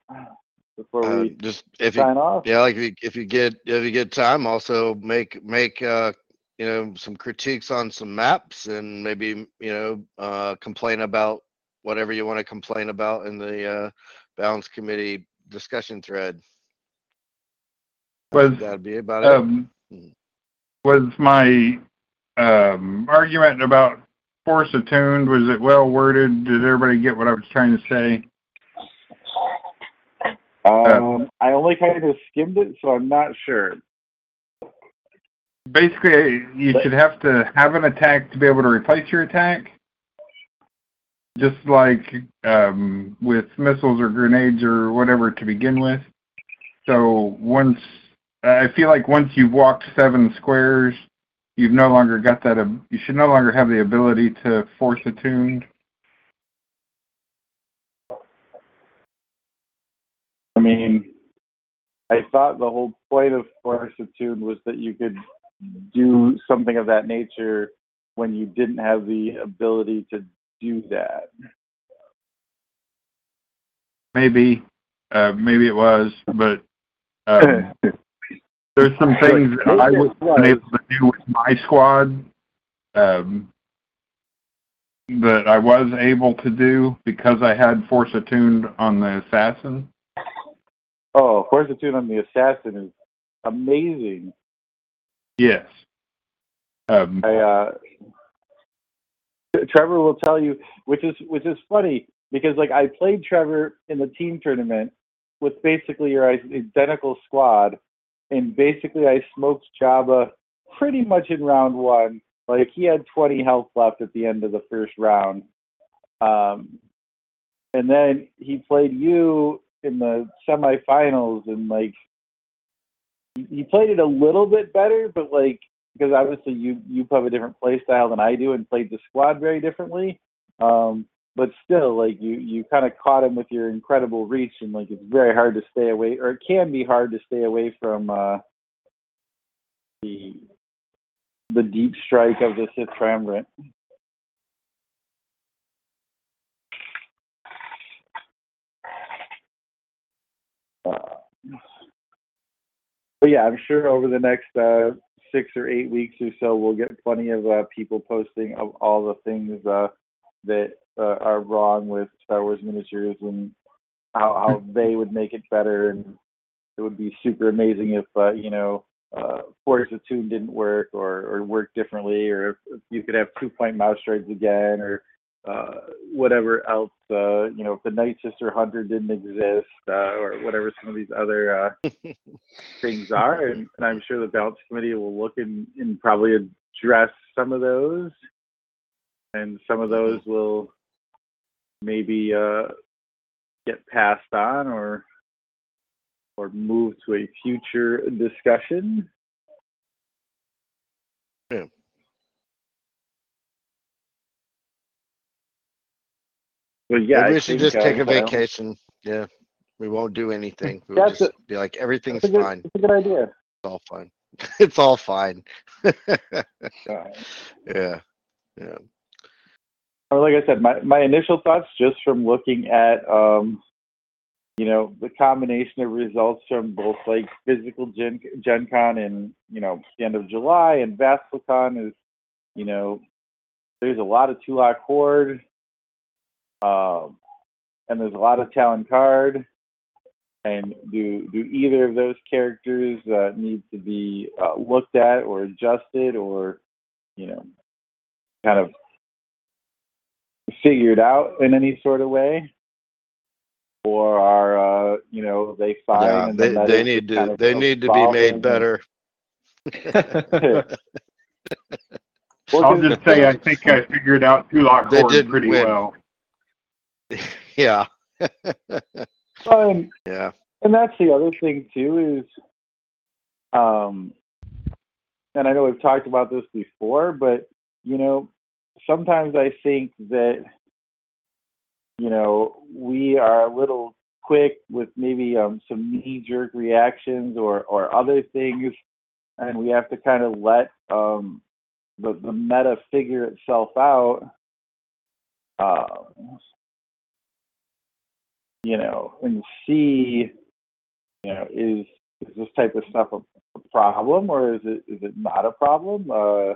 before Uh, we just if you sign off? yeah, like if you, if you get if you get time, also make make uh you know some critiques on some maps and maybe you know uh complain about whatever you want to complain about in the uh balance committee discussion thread. Was That'd be about it. um, Mm. was my um, argument about force attuned was it well worded? Did everybody get what I was trying to say? Um, I only kind of skimmed it, so I'm not sure. Basically, you But- should have to have an attack to be able to replace your attack. Just like um, with missiles or grenades or whatever to begin with. So once I feel like once you've walked seven squares, you've no longer got that. ab- You should no longer have the ability to force attuned. I mean, I thought the whole point of Force Attune was that you could do something of that nature when you didn't have the ability to do that. Maybe, uh, maybe it was, but um, there's some things that I wasn't able to do with my squad um, that I was able to do because I had Force attuned on the assassin. Oh, Force attuned on the assassin is amazing. Yes. Um, I, uh, Trevor will tell you, which is which is funny because like I played Trevor in the team tournament with basically your identical squad, and basically I smoked Jabba pretty much in round one. Like he had 20 health left at the end of the first round, um, and then he played you in the semifinals, and like he played it a little bit better, but like because obviously you you have a different play style than I do and played the squad very differently. Um, but still, like you you kind of caught him with your incredible reach, and like it's very hard to stay away, or it can be hard to stay away from uh, the the deep strike of the Sith Triumvirate. Uh, but yeah, I'm sure over the next uh, six or eight weeks or so, we'll get plenty of uh, people posting of all the things uh, that uh, are wrong with Star Wars miniatures and how, how they would make it better. And it would be super amazing if uh, you know uh, Force Attune didn't work or or worked differently, or if, if you could have two point mouse droids again, or uh, whatever else. Uh, you know, if the Night Sister Hunter didn't exist, uh, or whatever some of these other uh, things are, and, and, I'm sure the balance committee will look and, and probably address some of those, and some of those will maybe uh, get passed on or or move to a future discussion. Yeah. But yeah, Maybe we should just take uh, a vacation. Yeah, we won't do anything. We'll That's just a- be like everything's good, fine. that's a good idea. It's all fine. it's all fine. Uh, yeah, yeah. Or like I said, my, my initial thoughts just from looking at um, you know, the combination of results from both like physical Gen Gen Con and, you know, the end of July and VassalCon is, you know, there's a lot of Tulak Hord, um, and there's a lot of Talon Karrde. And do do either of those characters uh, need to be uh, looked at or adjusted or, you know, kind of figured out in any sort of way? Or are uh, you know they fine? yeah and they, they need to they need to be made better. Well, i'll just say I think I figured out Tulak They didn't pretty win. well. yeah, um, yeah. and that's the other thing too is, um, and I know we've talked about this before, but you know, sometimes I think that you know we are a little quick with maybe um, some knee-jerk reactions or or other things, and we have to kind of let um, the the meta figure itself out. Um, you know, and see, you know, is is this type of stuff a, a problem or is it is it not a problem? Uh,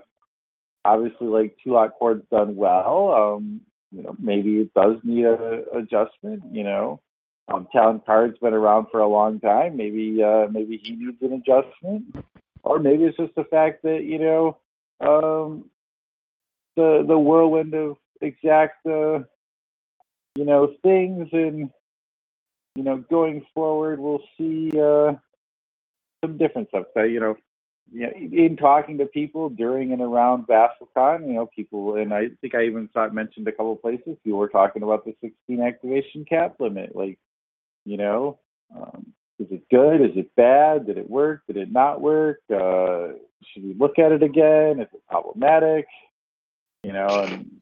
obviously, like Tulak Hord's done well. Um, you know, maybe it does need a adjustment. You know, um, Talon Karrde's been around for a long time. Maybe uh, maybe he needs an adjustment, or maybe it's just the fact that you know um, the the whirlwind of exact uh, you know things and you know, going forward, we'll see uh, some different stuff. So, you know, you know, in talking to people during and around VassalCon, you know, people, and I think I even saw it mentioned a couple places. People were talking about the 16 activation cap limit. Like, you know, um, is it good? Is it bad? Did it work? Did it not work? Uh, should we look at it again? Is it problematic? You know, and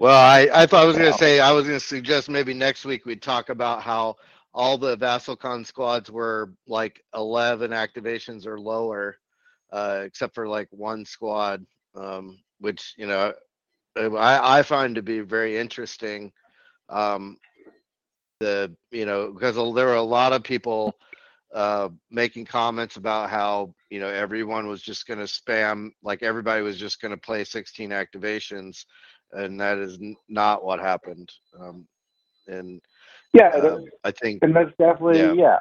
Well, I, I thought I was going to say I was going to suggest maybe next week we talk about how all the VassalCon squads were like 11 activations or lower, uh, except for like one squad, um, which you know I, I find to be very interesting. Um, the you know because there were a lot of people uh, making comments about how you know everyone was just going to spam like everybody was just going to play 16 activations and that is n- not what happened um, and Yeah, uh, i think and that's definitely Yeah. yeah.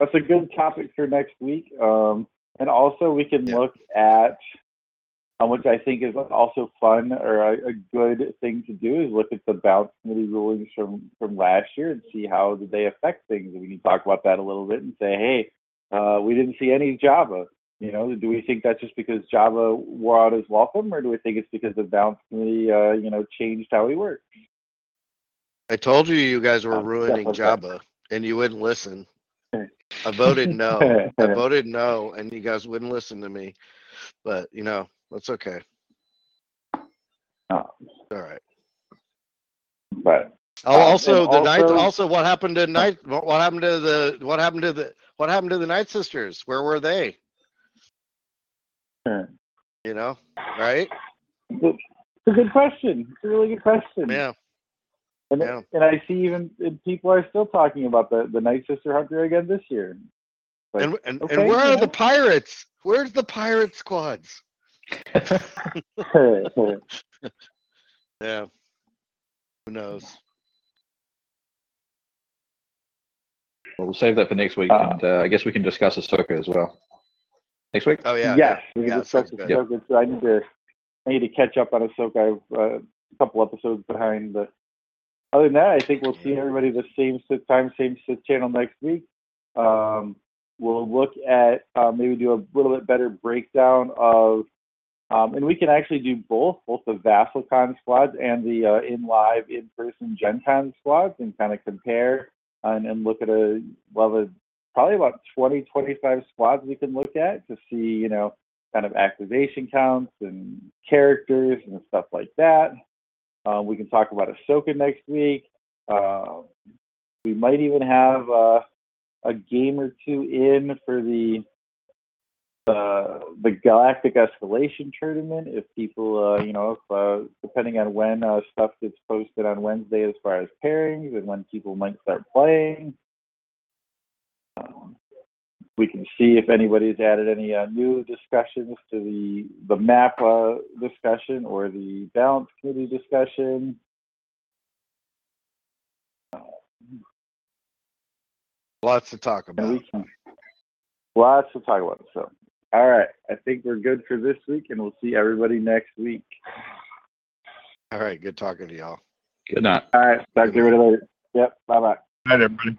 That's a good topic for next week. Um, and also we can Yeah. look at um, which I think is also fun or a, a good thing to do is look at the bounce committee rulings from from last year and see how did they affect things. We can talk about that a little bit and say, hey, uh, we didn't see any Jabba. You know, do we think that's just because Jabba wore out his welcome, or do we think it's because the bounce committee, uh, you know, changed how he works? I told you you guys were ruining Jabba and you wouldn't listen i voted no i voted no and you guys wouldn't listen to me but you know that's okay Oh, all right but Oh, Um, also the night. also- Also, what happened to night? What, what happened to the? What happened to the? What happened to the Night Sisters? Where were they? Sure. You know, right? It's a good question. It's a really good question. Yeah. And, yeah. and I see even and people are still talking about the, the Night Sister Hunter again this year. Like, And and, okay, and where are the pirates? Where's the pirate squads? Yeah. Who knows? Well, we'll save that for next week, Uh, and uh, I guess we can discuss Ahsoka as well. Next week? Oh yeah. yes, we Yeah, can that discuss sounds good. Ahsoka. So I need to I need to catch up on Ahsoka. I've uh, a couple episodes behind, but other than that, I think we'll see everybody the same sit time, same sit channel next week. Um, we'll look at uh, maybe do a little bit better breakdown of, um, and we can actually do both, both the VassalCon squads and the uh, in live, in person Gen Con squads, and kind of compare and, and look at a well, a, probably about 20, 25 squads we can look at to see, you know, kind of activation counts and characters and stuff like that. Uh, we can talk about Ahsoka next week. Uh, we might even have uh, a game or two in for the uh, the Galactic Escalation Tournament. If people, uh, you know, if, uh, depending on when stuff gets posted on Wednesday as far as pairings and when people might start playing. Um, we can see if anybody's added any uh, new discussions to the the map uh, discussion or the balance committee discussion. Lots to talk And about. we can lots to talk about. So, all right, I think we're good for this week, and we'll see everybody next week. All right. Good talking to y'all. Good night. All right, talk to you later. Yep, bye bye. Night, everybody.